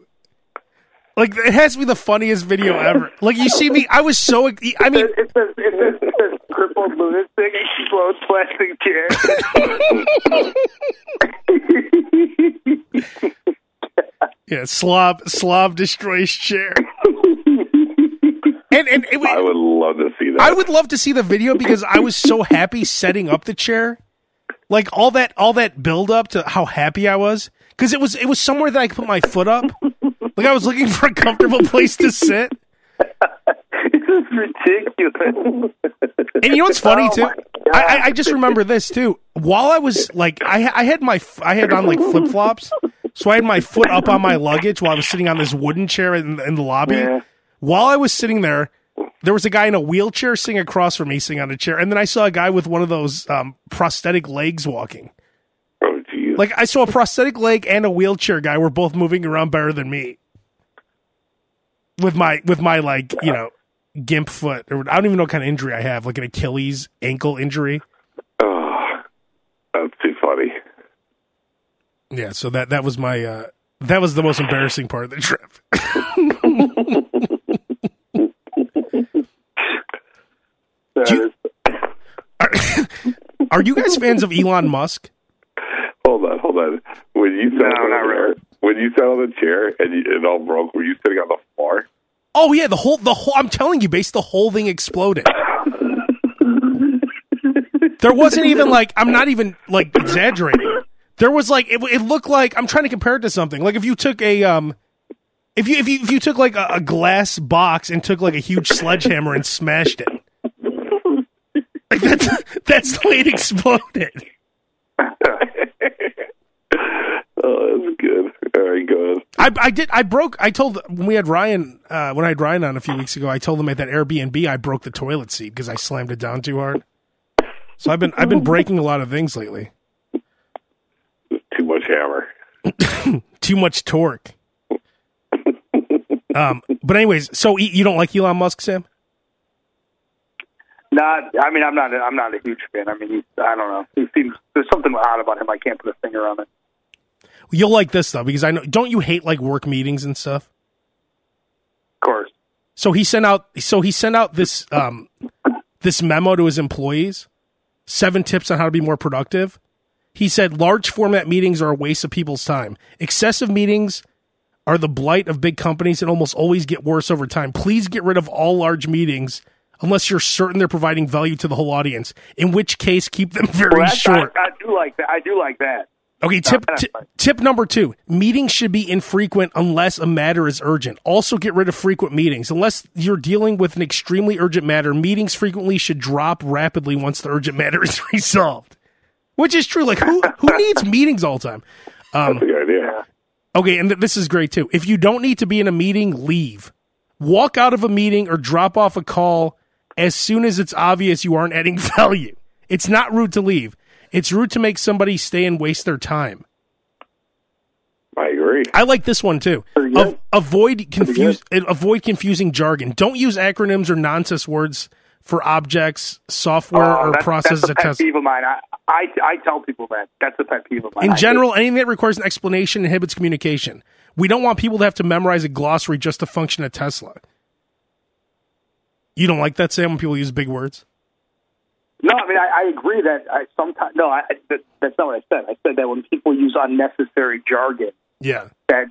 Like it has to be the funniest video ever. Like you see me, I was so. I mean, It says it says, it says crippled lunatic explodes plastic chair. Yeah, slob slob destroys chair. And and it, I would love to see that. I would love to see the video because I was so happy setting up the chair. Like all that all that build up to how happy I was because it was it was somewhere that I could put my foot up. Like I was looking for a comfortable place to sit. this is ridiculous. And you know what's funny Oh too? my I, I, I just remember this too. While I was like, I I had my I had on like flip flops, so I had my foot up on my luggage while I was sitting on this wooden chair in, in the lobby. Yeah. While I was sitting there, there was a guy in a wheelchair sitting across from me, sitting on a chair, and then I saw a guy with one of those um, prosthetic legs walking. oh, jeez. Like I saw a prosthetic leg and a wheelchair guy were both moving around better than me. With my with my like you know gimp foot or I don't even know what kind of injury I have, like an Achilles ankle injury. oh, that's too funny. Yeah, so that that was my uh that was the most embarrassing part of the trip. <laughs> You- Are, are you guys fans of Elon Musk? Hold on, hold on. When you sat No, on the not chair, when you sat on the chair and you, it all broke, were you sitting on the floor? Oh yeah, the whole the whole I'm telling you, Bass the whole thing exploded. There wasn't even like I'm not even like exaggerating. There was like it, it looked like I'm trying to compare it to something. Like if you took a um if you if you if you took like a, a glass box and took like a huge sledgehammer and smashed it. Like that's <laughs> that's the way it exploded. <laughs> Oh, that's good. All right, go ahead. I, I did. I broke. I told when we had Ryan uh, when I had Ryan on a few weeks ago. I told him at that Airbnb I broke the toilet seat because I slammed it down too hard. So I've been I've been breaking a lot of things lately. Too much hammer. Too much torque. <laughs> Um, but anyways, so you don't like Elon Musk, Sam? Not, I mean, I'm not. I'm not a huge fan. I mean, he, I don't know. He seems there's something odd about him. I can't put a finger on it. You'll like this though because I know. Don't you hate like work meetings and stuff? Of course. So he sent out. So he sent out this um this memo to his employees. Seven tips on how to be more productive. He said large format meetings are a waste of people's time. Excessive meetings are the blight of big companies and almost always get worse over time. Please get rid of all large meetings unless you're certain they're providing value to the whole audience. In which case, keep them <laughs> very Well, short. I, I do like that. I do like that. Okay, tip fine. tip number two: meetings should be infrequent unless a matter is urgent. Also, get rid of frequent meetings unless you're dealing with an extremely urgent matter. Meetings frequently should drop rapidly once the urgent <laughs> matter is resolved, which is true. Like who who <laughs> needs meetings all the time? Um, That's a good idea. Okay, and th- this is great too. If you don't need to be in a meeting, leave. Walk out of a meeting or drop off a call as soon as it's obvious you aren't adding <laughs> value. It's not rude to leave. It's rude to make somebody stay and waste their time. I agree. I like this one too. Av- avoid confuse avoid confusing jargon. Don't use acronyms or nonsense words for objects, software, Oh, or processes. That's a pet tests. peeve of mine. I, I I tell people that. That's a pet peeve of mine. In general, anything that requires an explanation inhibits communication. We don't want people to have to memorize a glossary just to function at Tesla. You don't like that, Sam, when people use big words? No, I mean I, I agree that I sometimes no, I, that, that's not what I said. I said that when people use unnecessary jargon Yeah. that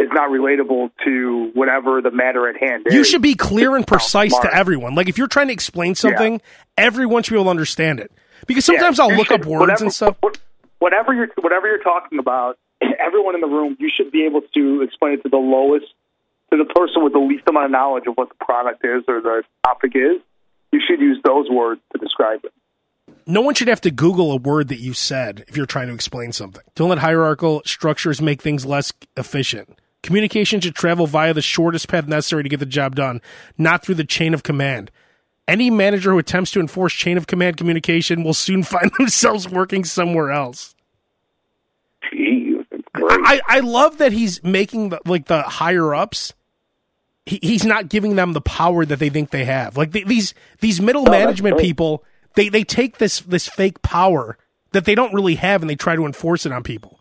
is not relatable to whatever the matter at hand is. You should be clear and precise smart. to everyone. Like if you're trying to explain something, everyone should be able to understand it. Because Yeah, sometimes I'll look should- up words whatever, and stuff. Whatever you're whatever you're talking about, <clears throat> everyone in the room, you should be able to explain it to the lowest, to the person with the least amount of knowledge of what the product is or the topic is. You should use those words to describe it. No one should have to Google a word that you said if you're trying to explain something. Don't let hierarchical structures make things less efficient. Communication should travel via the shortest path necessary to get the job done, not through the chain of command. Any manager who attempts to enforce chain of command communication will soon <laughs> find themselves working somewhere else. Jeez. I, I love that he's making the, like the higher ups. He, he's not giving them the power that they think they have. Like the, these these middle that's management people, they they take this this fake power that they don't really have and they try to enforce it on people.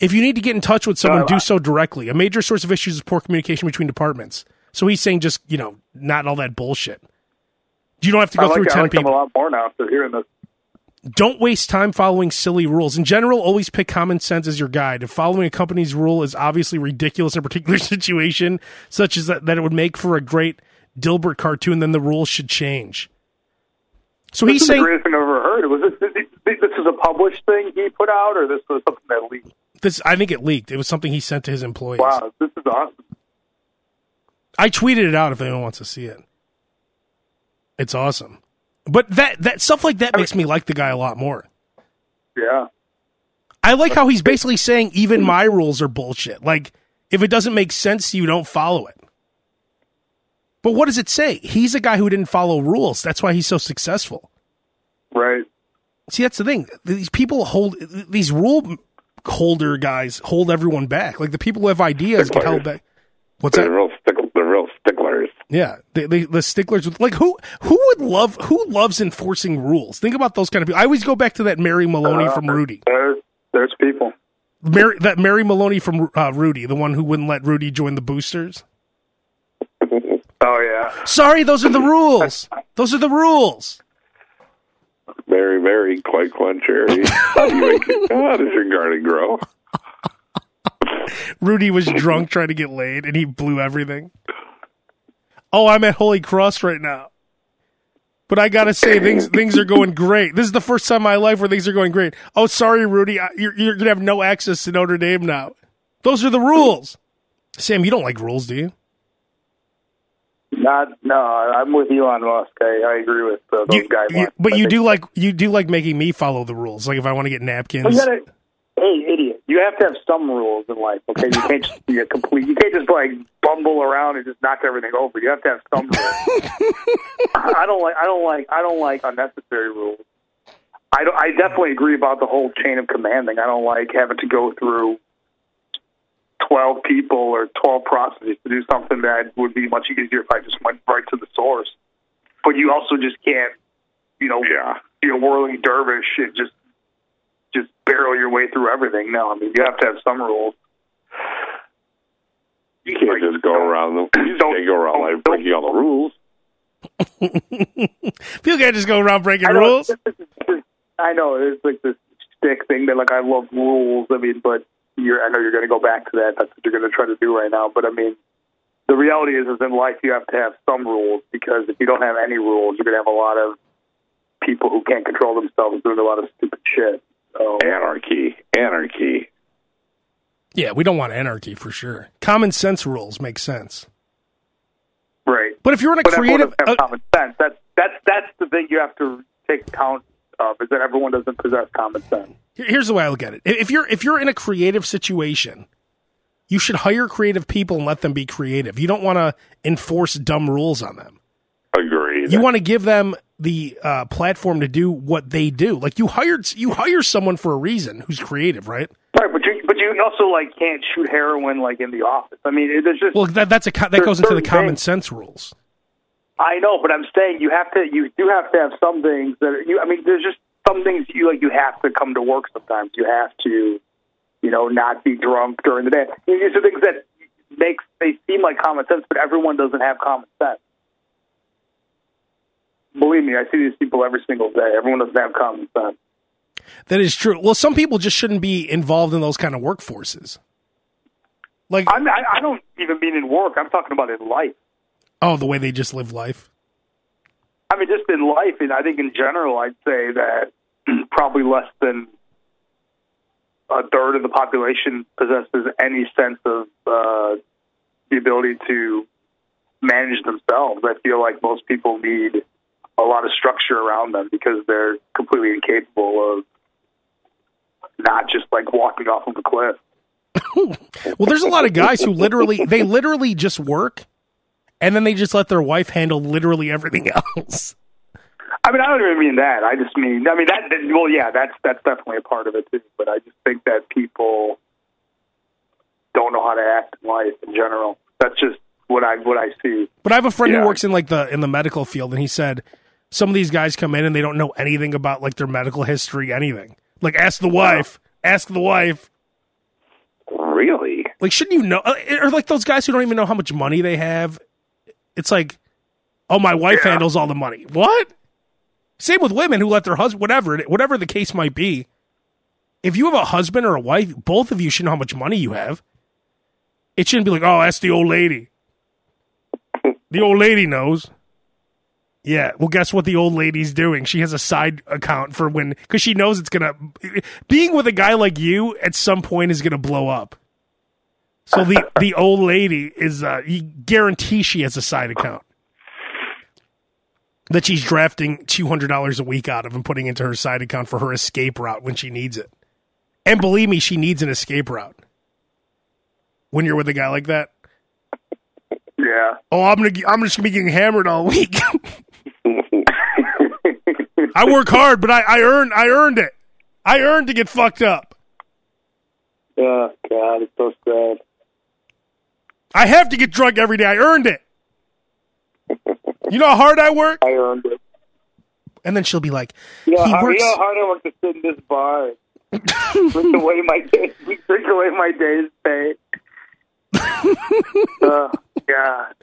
If you need to get in touch with someone, No, do I- so directly. A major source of issues is poor communication between departments. So he's saying just you know not all that bullshit. You don't have to go like, through I ten like them a lot more now after hearing this. Don't waste time following silly rules. In general, always pick common sense as your guide. If following a company's rule is obviously ridiculous in a particular <laughs> situation, such as that, that it would make for a great Dilbert cartoon, then the rules should change. So This he's is the saying greatest thing I've ever heard. Was this, this is a published thing he put out, or this was something that leaked? This. I think it leaked. It was something he sent to his employees. Wow, this is awesome. I tweeted it out if anyone wants to see it. It's awesome. But that that stuff like that makes me like the guy a lot more. Yeah. I like how he's basically saying even my rules are bullshit. Like if it doesn't make sense you, don't follow it. But what does it say? He's a guy who didn't follow rules. That's why he's so successful. Right. See, that's the thing. These people hold these rule holder guys hold everyone back. Like the people who have ideas get held back. What's They're that? real stickle. They're real sticklers. Yeah, they, they, the sticklers. with- Like who who would love who loves enforcing rules? Think about those kind of people. I always go back to that Mary Maloney from Rudy. There's there's people. Mary, that Mary Maloney from uh, Rudy, the one who wouldn't let Rudy join the boosters. <laughs> Oh yeah. Sorry, those are the rules. Those are the rules. Very, very quite cherry. <laughs> How do you make it? How does your garden grow? Rudy was drunk trying to get laid, and he blew everything. Oh, I'm at Holy Cross right now. But I gotta say, things things are going great. This is the first time in my life where things are going great. Oh, sorry, Rudy, I- you're, you're gonna have no access to Notre Dame now. Those are the rules. Sam, you don't like rules, do you? Not no. I'm with you on Musk. I, I agree with uh, those You- guidelines. you- but I you do like you do like making me follow the rules. Like if I want to get napkins. you gotta, hey, idiot! You have to have some rules in life. Okay, you can't just be a complete. You can't just like bumble around and just knock everything over. You have to have some rules. <laughs> I don't like. I don't like. I don't like unnecessary rules. I don't, I definitely agree about the whole chain of command thing. I don't like having to go through twelve people or twelve processes to do something that would be much easier if I just went right to the source. but you also just can't, you know, Yeah. be a whirling dervish and just just barrel your way through everything. No, I mean you have to have some rules. You can't just go around. The, you Don't- can't go around don't- like breaking all the rules. <laughs> People can't just go around breaking I know, rules. this is- this- I know it's like this stick thing that like I love rules. I mean, but you're I know you're going to go back to that. That's what you're going to try to do right now. But I mean, the reality is, is in life you have to have some rules because if you don't have any rules, you're going to have a lot of people who can't control themselves doing a lot of stupid shit. So, Anarchy, anarchy. Yeah, we don't want anarchy for sure. Common sense rules make sense. right. But if you're in a But creative, doesn't uh, common sense. That's that's that's the thing you have to take account of is that everyone doesn't possess common sense. Here's the way I look at it. If you're if you're in a creative situation, you should hire creative people and let them be creative. You don't want to enforce dumb rules on them. Agreed. You want to give them the uh, platform to do what they do. Like you hired you hire someone for a reason who's creative, right? Right, but you but you also like can't shoot heroin like in the office. I mean, there's just Well, that that's a that goes into the common things- sense rules. I know, but I'm saying you have to you do have to have some things that are, you. I mean, there's just some things you like. You have to come to work sometimes. You have to, you know, not be drunk during the day. These are things that makes they seem like common sense, but everyone doesn't have common sense. Believe me, I see these people every single day. Everyone doesn't have common sense. That is true. Well, some people just shouldn't be involved in those kind of workforces. Like, I'm, I, I don't even mean in work. I'm talking about in life. Oh, the way they just live life. I mean, just in life, and I think in general, I'd say that <clears throat> probably less than a third of the population possesses any sense of uh, the ability to manage themselves. I feel like most people need a lot of structure around them because they're completely incapable of not just like walking off of a cliff. <laughs> Well, there's a lot of guys who literally they literally just work and then they just let their wife handle literally everything <laughs> else. I mean, I don't even mean that. I just mean, I mean that. Well, yeah, that's that's definitely a part of it too. But I just think that people don't know how to act in life in general. That's just what I what I see. But I have a friend Yeah. who works in like the in the medical field and he said some of these guys come in and they don't know anything about like their medical history, anything. Like ask the wife, ask the wife. really? Like shouldn't you know uh, or like those guys who don't even know how much money they have? It's like oh my wife Yeah. handles all the money. What? Same with women who let their husband whatever whatever the case might be. If you have a husband or a wife, both of you should know how much money you have. It shouldn't be like, oh, that's the old lady. The old lady knows. Yeah, well, guess what the old lady's doing? She has a side account for when, because she knows it's gonna. Being with a guy like you at some point is gonna blow up. So the the old lady is, uh, you guarantee she has a side account that she's drafting two hundred dollars a week out of and putting into her side account for her escape route when she needs it. And believe me, she needs an escape route. When you're with a guy like that, Yeah. oh, I'm gonna, I'm just gonna be getting hammered all week. <laughs> I work hard, but I, I earned, I earned it. I earned to get fucked up. Oh God, it's so sad. I have to get drunk every day. I earned it. <laughs> You know how hard I work? I earned it. And then she'll be like, You know, he how, works. you know how hard I work to sit in this bar, <laughs> drink away my days, drink away my days' pay. <laughs> oh God.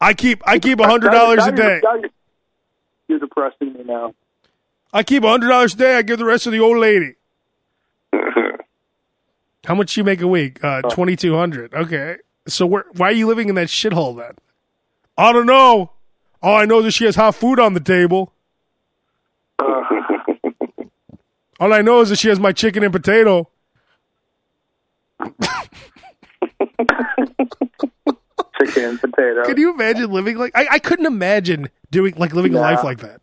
I keep, I keep a hundred dollars a day. you're- now You're, you're depressing me now. I keep a hundred dollars a day. I give the rest to the old lady. How much you make a week? Uh, twenty two hundred. Okay. So where? Why are you living in that shithole then? I don't know. All I know is that she has hot food on the table. <laughs> All I know is that she has my chicken and potato. <laughs> Chicken and potato. Can you imagine living like I, I couldn't imagine doing like living a life like that.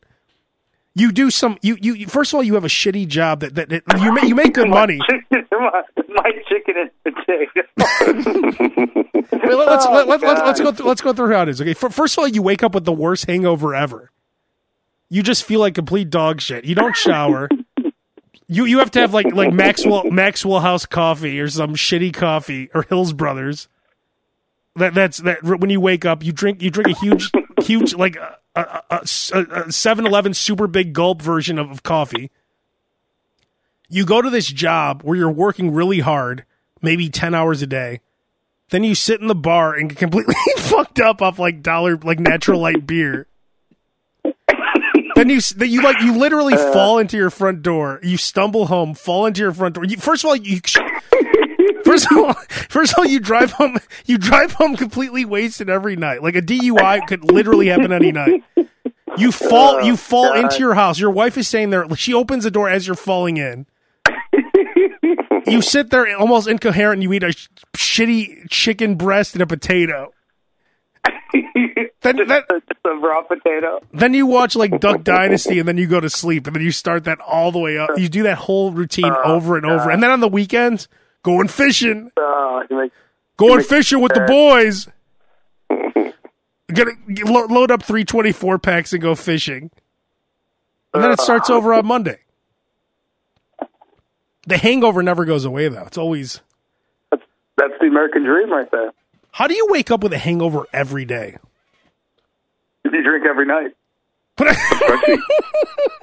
You do some you, you you- first of all you have a shitty job that, that, that you make you make good money. Chicken, my, my chicken and potato. <laughs> Wait, let, us Oh, let, let, let's go through, let's go through how it is. Okay, first of all, you wake up with the worst hangover ever. You just feel like complete dog shit. You don't shower. <laughs> you you have to have like like Maxwell Maxwell House coffee or some shitty coffee or Hills Brothers. That that's that when you wake up, you drink you drink a huge <laughs> huge like a, a, a, a, a 7-Eleven super big gulp version of, of coffee. You go to this job where you're working really hard, maybe 10 hours a day. Then you sit in the bar and get completely <laughs> fucked up off like dollar like natural light beer. then you then you like you literally uh. fall into your front door. You stumble home, fall into your front door. You, first of all, you First of all, first of all, you drive home. You drive home completely wasted every night. Like a DUI could literally happen any night. You fall. You oh, fall into your house. Your wife is staying there. She opens the door as you're falling in. You <laughs> sit there almost incoherent. and You eat a sh- shitty chicken breast and a potato. Then, Just a raw potato. then you watch like Duck <laughs> Dynasty, and then you go to sleep, and then you start that all the way up. You do that whole routine oh, over and over, and then on the weekends, going fishing. Oh, make, Going fishing with the boys. <laughs> Gonna lo- load up three twenty four packs and go fishing. And then it starts oh. over on Monday. The hangover never goes away though. It's always that's that's the American dream right there. How do you wake up with a hangover every day? If you drink every night. Especially,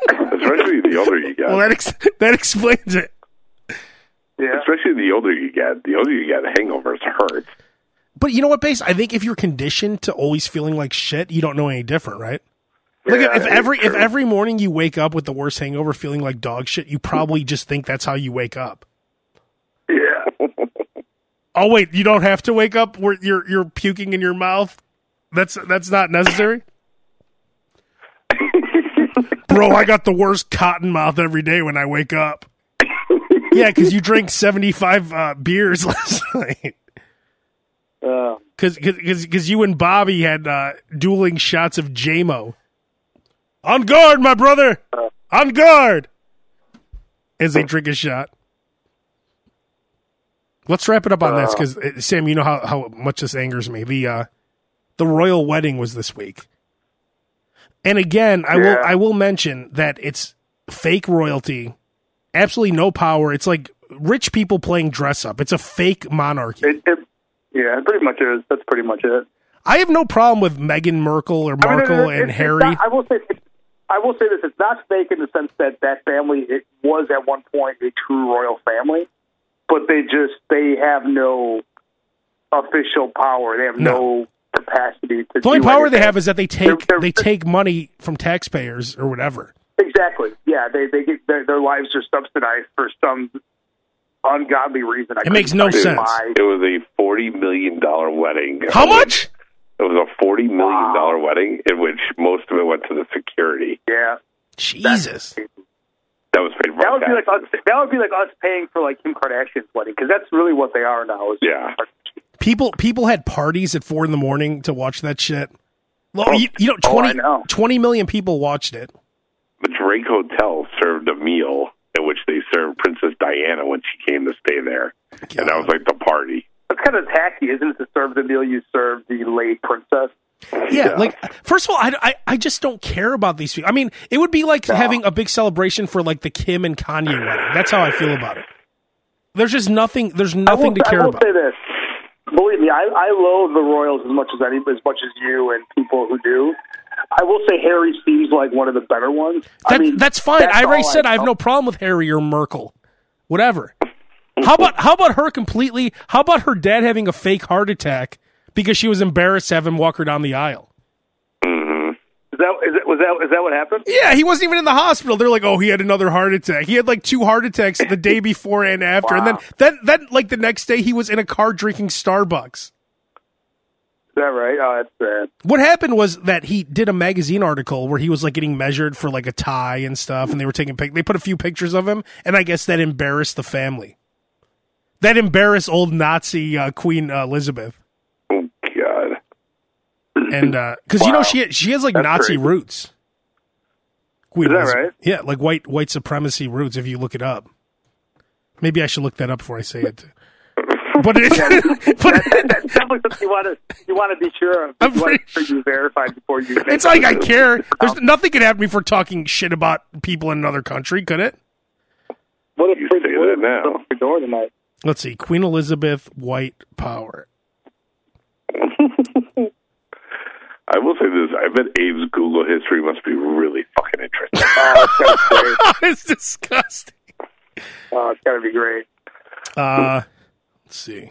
especially the older you get. well, that ex- that explains it. Yeah. Especially the older you get, the older you get, hangovers hurt. But you know what, Bass? I think if you're conditioned to always feeling like shit, you don't know any different, right? Like Yeah, if every if every morning you wake up with the worst hangover, feeling like dog shit, you probably just think that's how you wake up. Yeah. <laughs> Oh wait, you don't have to wake up where you're you're puking in your mouth. That's that's not necessary. Bro, I got the worst cotton mouth every day when I wake up. Yeah, because you drank seventy five uh, beers <laughs> last night. Uh, Because because you and Bobby had uh, dueling shots of JMO. On guard, my brother. Uh, on guard. As they drink a shot. Let's wrap it up on this uh, because uh, Sam, you know how, how much this angers me. The uh, the royal wedding was this week, and again, I will I will mention that it's fake royalty, absolutely no power. It's like rich people playing dress up. It's a fake monarchy. it, it, yeah, it pretty much is. That's pretty much it. I have no problem with Meghan Merkel or I mean, Markle it- and Harry. not- I will say, I will say this: it's not fake in the sense that that family it was at one point a true royal family, but they just they have no official power. They have no, capacity to. the only do power they have is that they take They're- they're- they take money from taxpayers or whatever. exactly. Yeah, they they get their, their lives are subsidized for some ungodly reason. I It makes no sense. why. It was a forty million dollar wedding. How much? It was a forty million dollar wedding in which most of it went to the security. Yeah, Jesus. That was paid for. that would be like us, that would be like us paying for like Kim Kardashian's wedding because that's really what they are now. Is Yeah. People people had parties at four in the morning to watch that shit. Well, oh. you, you know, Oh, 20, I know. 20 million people watched it. The Drake Hotel served a meal in which they served Princess Diana when she came to stay there, and that was like the party. It's kind of tacky, isn't it, to serve the meal you served the late princess? Yeah, like first of all, I, I, I just don't care about these people. I mean, it would be like having a big celebration for like the Kim and Kanye wedding. That's how I feel about it. There's just nothing. There's I will, nothing to care I will about. say this. Believe me, I, I loathe the Royals as much as any, as much as you and people who do. I will say Harry seems like one of the better ones. I mean, that's fine. I already said I have no problem with Harry or Merkel, whatever. How about how about her completely? How about her dad having a fake heart attack because she was embarrassed to have him walk her down the aisle? Mm-hmm. Is that, is that was that is that what happened? Yeah, he wasn't even in the hospital. They're like, oh, he had another heart attack. He had like two heart attacks the day before and after, and then then then like the next day he was in a car drinking Starbucks. Is that right? Oh, that's sad. What happened was that he did a magazine article where he was like getting measured for like a tie and stuff, and they were taking pic. They put a few pictures of him, and I guess that embarrassed the family. That embarrassed old Nazi uh, Queen uh, Elizabeth, Oh God! and because you know she she has like That's Nazi crazy. roots. Queen Is that Elizabeth. right? Yeah, like white white supremacy roots. If you look it up, maybe I should look that up before I say it. But it, <laughs> <laughs> but it, That's definitely something you want to you want to be sure of. I'm you want pretty to be verified before you. it's like I care. There's nothing could happen to me for talking shit about people in another country, could it? What if You Prince say that now. door tonight? Let's see. Queen Elizabeth, white power. <laughs> I will say this: I bet Abe's Google history must be really fucking interesting. <laughs> Oh, it's gotta be great. <laughs> it's disgusting. Oh, it's gotta be great. Uh, let's see.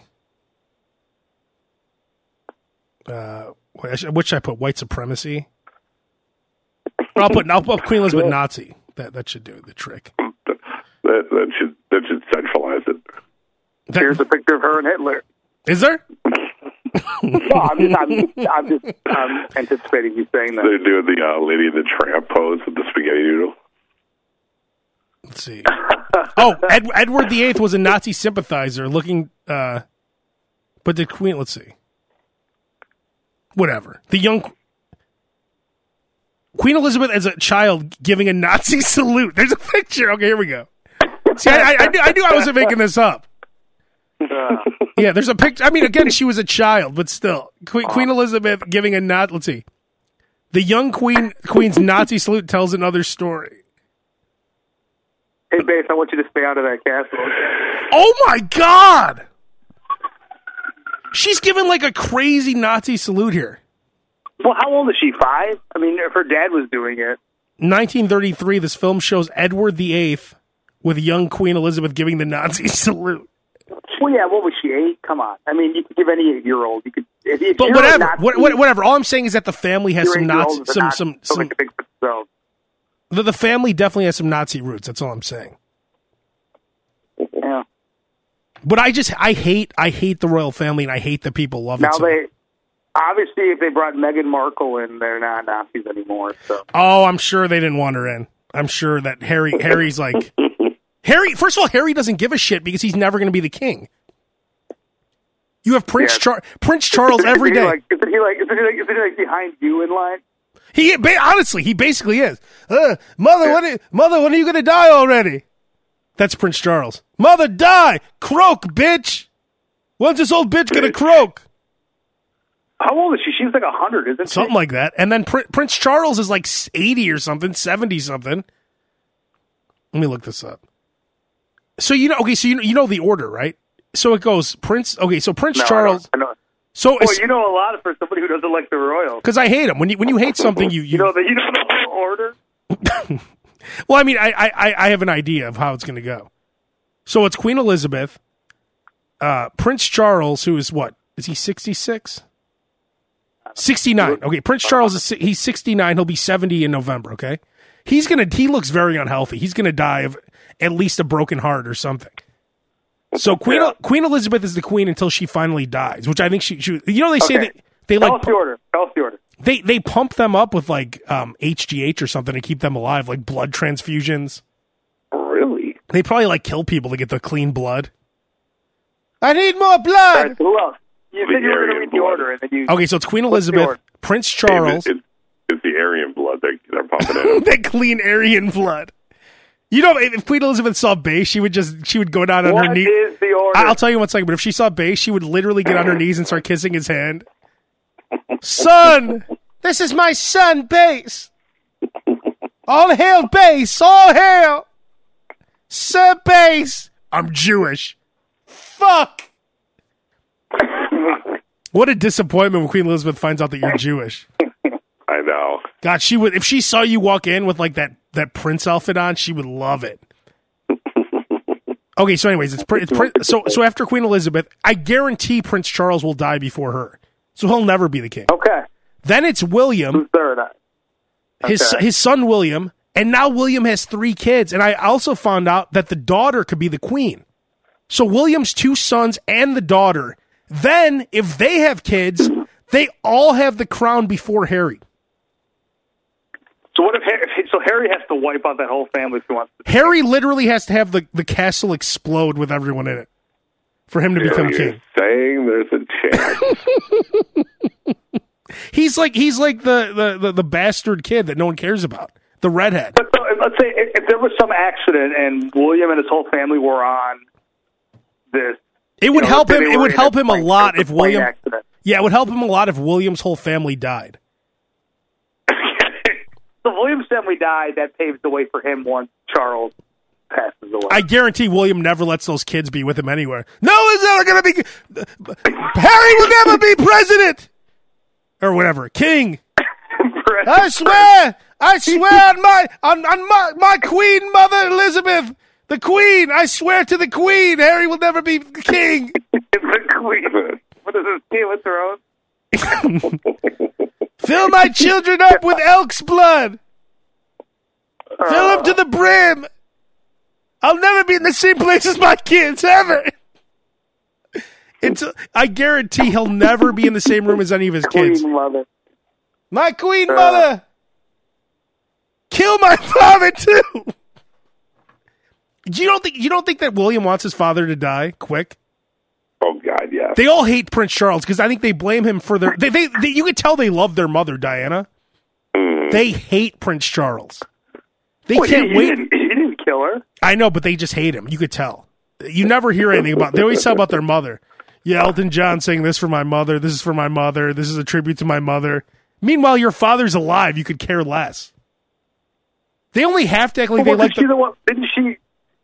Uh, what should, what should I put? White supremacy. I'll put I'll put Queen Elizabeth Nazi. That that should do the trick. that that should that should centralize it. That- Here's a picture of her and Hitler. is there? <laughs> No, I'm just, I'm, I'm just um, anticipating you saying that. They're doing the uh, Lady in the Tramp pose with the spaghetti noodle. Let's see. Oh, Ed, Edward the Eighth was a Nazi sympathizer, looking. uh But the Queen. Let's see. Whatever. The young Queen Elizabeth as a child giving a Nazi <laughs> salute. There's a picture. Okay, here we go. See, I, I, I, knew, I knew I wasn't making this up. Yeah, there's a picture. I mean, again, she was a child, but still, Queen, Queen Elizabeth giving a nod. Let's see. The young queen queen's Nazi salute tells another story. hey, Bass, I want you to stay out of that castle. Oh my god! She's giving like a crazy Nazi salute here. Well, how old is she? Five? I mean, if her dad was doing it. 1933, this film shows Edward VIII with young Queen Elizabeth giving the Nazi <laughs> salute. Well, yeah, what was she, eight? Come on. I mean, you could give any eight-year-old. You could, if, if But whatever, Nazi, what, what, whatever. All I'm saying is that the family has some Nazi, some, Nazi, some, so some. they can think for themselves. The, the family definitely has some Nazi roots. That's all I'm saying. Yeah. But I just, I hate, I hate the royal family, and I hate that people love Now it. So they, obviously, if they brought Meghan Markle in, they're not Nazis anymore. So Oh, I'm sure they didn't want her in. I'm sure that Harry Harry's like Harry. First of all, Harry doesn't give a shit because he's never going to be the king. You have Prince Yeah. Char- Prince Charles <laughs> every day. Isn't he. Like, isn't he like? Isn't he like? Isn't he like behind you in line? He ba- honestly, he basically is. Uh, mother, when are, mother, when are you going to die already? That's Prince Charles. Mother, die, croak, bitch. When's this old bitch gonna croak? How old is she? She's like a hundred, isn't she? Something like that. And then Prin- Prince Charles is like eighty or something, seventy something. Let me look this up. So you know, okay, so you know, you know the order, right? So it goes Prince. Okay, so Prince No, I Charles. I know. So Boy, you know a lot for somebody who doesn't like the royals. because I hate him. When you when you hate something, you <laughs> You you. know the you know the whole order. <laughs> Well, I mean, I I I have an idea of how it's going to go. So it's Queen Elizabeth, uh, Prince Charles, who is what is he sixty six? 69. Okay, Prince Charles is he's 69. He'll be 70 in November, okay? He's going to he looks very unhealthy. He's going to die of at least a broken heart or something. So Queen Yeah. Queen Elizabeth is the queen until she finally dies, which I think she, she you know they say Okay. that they Tell like us the order. Tell the order. they they pump them up with like um HGH or something to keep them alive, like blood transfusions. Really? They probably like kill people to get the clean blood. I need more blood. right, who else? You The said you were going to Aryan read the order, and then you. Okay, so it's Queen Elizabeth. Prince Charles, It's, it's, it's the Aryan blood that they're pumping <laughs> in. that clean Aryan blood. You know, if Queen Elizabeth saw Bass, she would just she would go down on her What knee. is the order? I'll tell you one second, but if she saw Bass, she would literally get on her knees and start kissing his hand. <laughs> Son, this is my son, Bass. All hail Bass, all hail. Sir Bass. I'm Jewish. Fuck. <laughs> What a disappointment when Queen Elizabeth finds out that you're Jewish. I know. God, she would if she saw you walk in with like that that prince outfit on, she would love it. <laughs> Okay, so anyways, it's, it's so so after Queen Elizabeth, I guarantee Prince Charles will die before her, so he'll never be the king. okay. Then it's William, Who's third? his his son William, and now William has three kids, and I also found out that the daughter could be the queen. So William's two sons and the daughter. Then, if they have kids, they all have the crown before Harry. So what if, Harry, so? Harry has to wipe out that whole family if he wants to. Harry literally has to have the, the castle explode with everyone in it for him to become king. saying there's a chance. <laughs> He's like he's like the, the, the, the bastard kid that no one cares about. The redhead. But so, let's say if, if there was some accident and William and his whole family were on this, It would know, help him it would help him a lot if William Accident. Yeah, it would help him a lot if William's whole family died. So William's family died. That paves the way for him once Charles passes away. I guarantee William never lets those kids be with him anywhere. No one's ever gonna be Harry will never be president or whatever. King. <laughs> I swear, I swear on my on, on my, my queen mother Elizabeth, the queen. I swear to the queen, Harry will never be king. <laughs> the queen. What is this? Game of Thrones? Fill my children up with elk's blood. Fill them to the brim. I'll never be in the same place as my kids ever. It's, I guarantee he'll never be in the same room as any of his kids. Queen mother. My queen uh. mother. Kill my father too. You don't think you don't think that William wants his father to die quick? Yes. They all hate Prince Charles because I think they blame him for their. They, they, they, you could tell they love their mother, Diana. Mm. They hate Prince Charles. They Wait, can't he, wait. Didn't, he didn't kill her. I know, but they just hate him. You could tell. You never hear anything about. They always tell about their mother. Yeah, Elton John saying this for my mother. This is for my mother. This is a tribute to my mother. Meanwhile, your father's alive. You could care less. They only have to act like they like. she the one? Didn't she?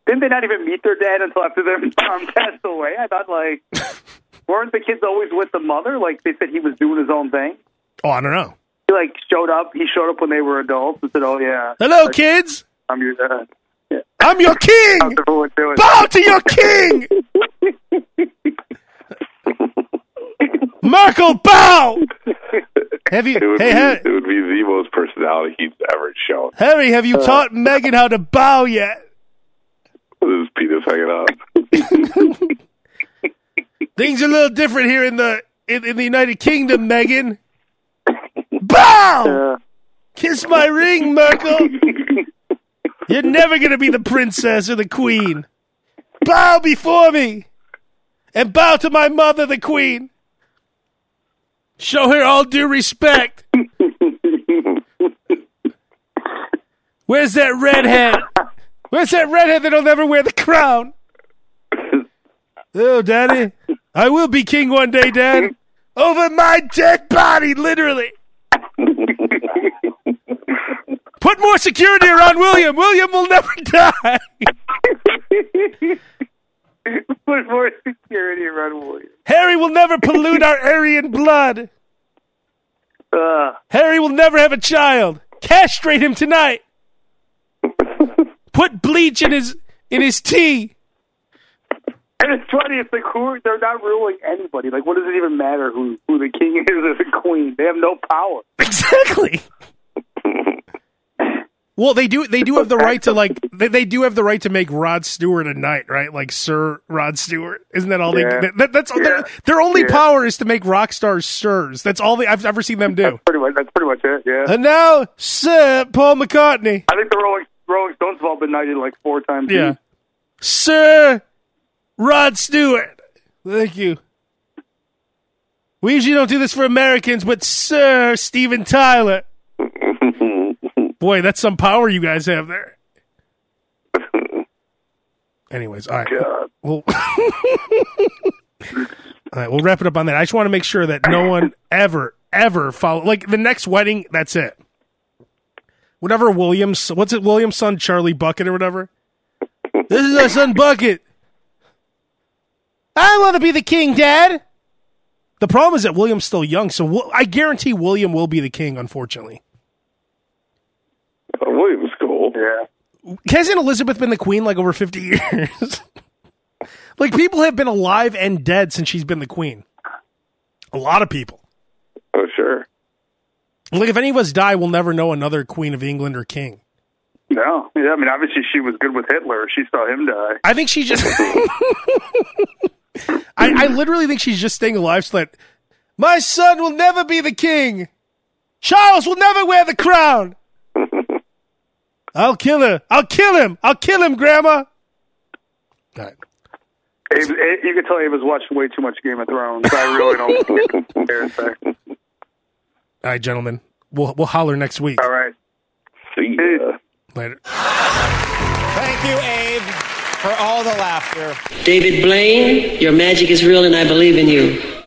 Didn't they not even meet their dad until after their <laughs> mom passed away? I thought like, <laughs> weren't the kids always with the mother? Like they said he was doing his own thing. oh, I don't know. He like showed up. He showed up when they were adults and said, "Oh yeah, Hello, kids. I'm your dad." I'm your king. How's everyone doing? Bow to your king. <laughs> Markle, bow. Have you? It would, Hey, be, Harry, it would be the most personality he's ever shown. Harry, have you uh, taught Meghan how to bow yet? With his penis hanging out. <laughs> Things are a little different here in the in, in the United Kingdom, Meghan. <laughs> Bow! Yeah. Kiss my ring, Markle. <laughs> You're never gonna be the princess or the queen. Bow before me, and bow to my mother, the queen. Show her all due respect. <laughs> Where's that redhead? Where's that redhead that'll never wear the crown? Oh, Daddy, I will be king one day, Dad. <laughs> Over my dead body, literally. <laughs> Put more security around William. William will never <laughs> die. Put more security around William. Harry will never pollute our Aryan blood. Uh, Harry will never have a child. Castrate him tonight. Put bleach in his in his tea. And it's funny. It's like who they're not ruling anybody. Like, what does it even matter who who the king <laughs> is or the queen? They have no power. Exactly. Well, they do. They do have the right to like. They, they do have the right to make Rod Stewart a knight, right? Like Sir Rod Stewart. Isn't that all they? Yeah. That, that's Yeah. their, their only Yeah. power is to make rock stars sirs. That's all they, I've ever seen them do. Pretty much. That's pretty much it. Yeah. And now, Sir Paul McCartney. I think the Rolling Rolling Stones have all been knighted like four times. Yeah. each. Sir Rod Stewart. Thank you. We usually don't do this for Americans, but Sir Steven Tyler. <laughs> Boy, that's some power you guys have there. Anyways, all right. We'll, <laughs> all right, we'll wrap it up on that. I just want to make sure that no one ever, ever follow. Like the next wedding, that's it. Whatever Williams, what's it, Williams' son, Charlie Bucket or whatever? This is our son Bucket. I want to be the king, Dad. The problem is that William's still young, so I guarantee William will be the king, unfortunately. Oh, William's cool. Yeah. Hasn't Elizabeth been the queen like over 50 <laughs> years? like people have been alive and dead since she's been the queen. A lot of people. Oh, sure. Like if any of us die, we'll never know another queen of England or king. No. Yeah. I mean, obviously she was good with Hitler. She saw him die. I think she just. <laughs> <laughs> I, I literally think she's just staying alive so that my son will never be the king. Charles will never wear the crown. <laughs> I'll kill her. I'll kill him. I'll kill him, Grandma. All right. Abe, Abe- you can tell Abe was watching way too much Game of Thrones. I really don't <laughs> care. in fact. All right, gentlemen. We'll we'll holler next week. All right. See ya. Later. Thank you, Abe, for all the laughter. David Blaine, your magic is real and I believe in you.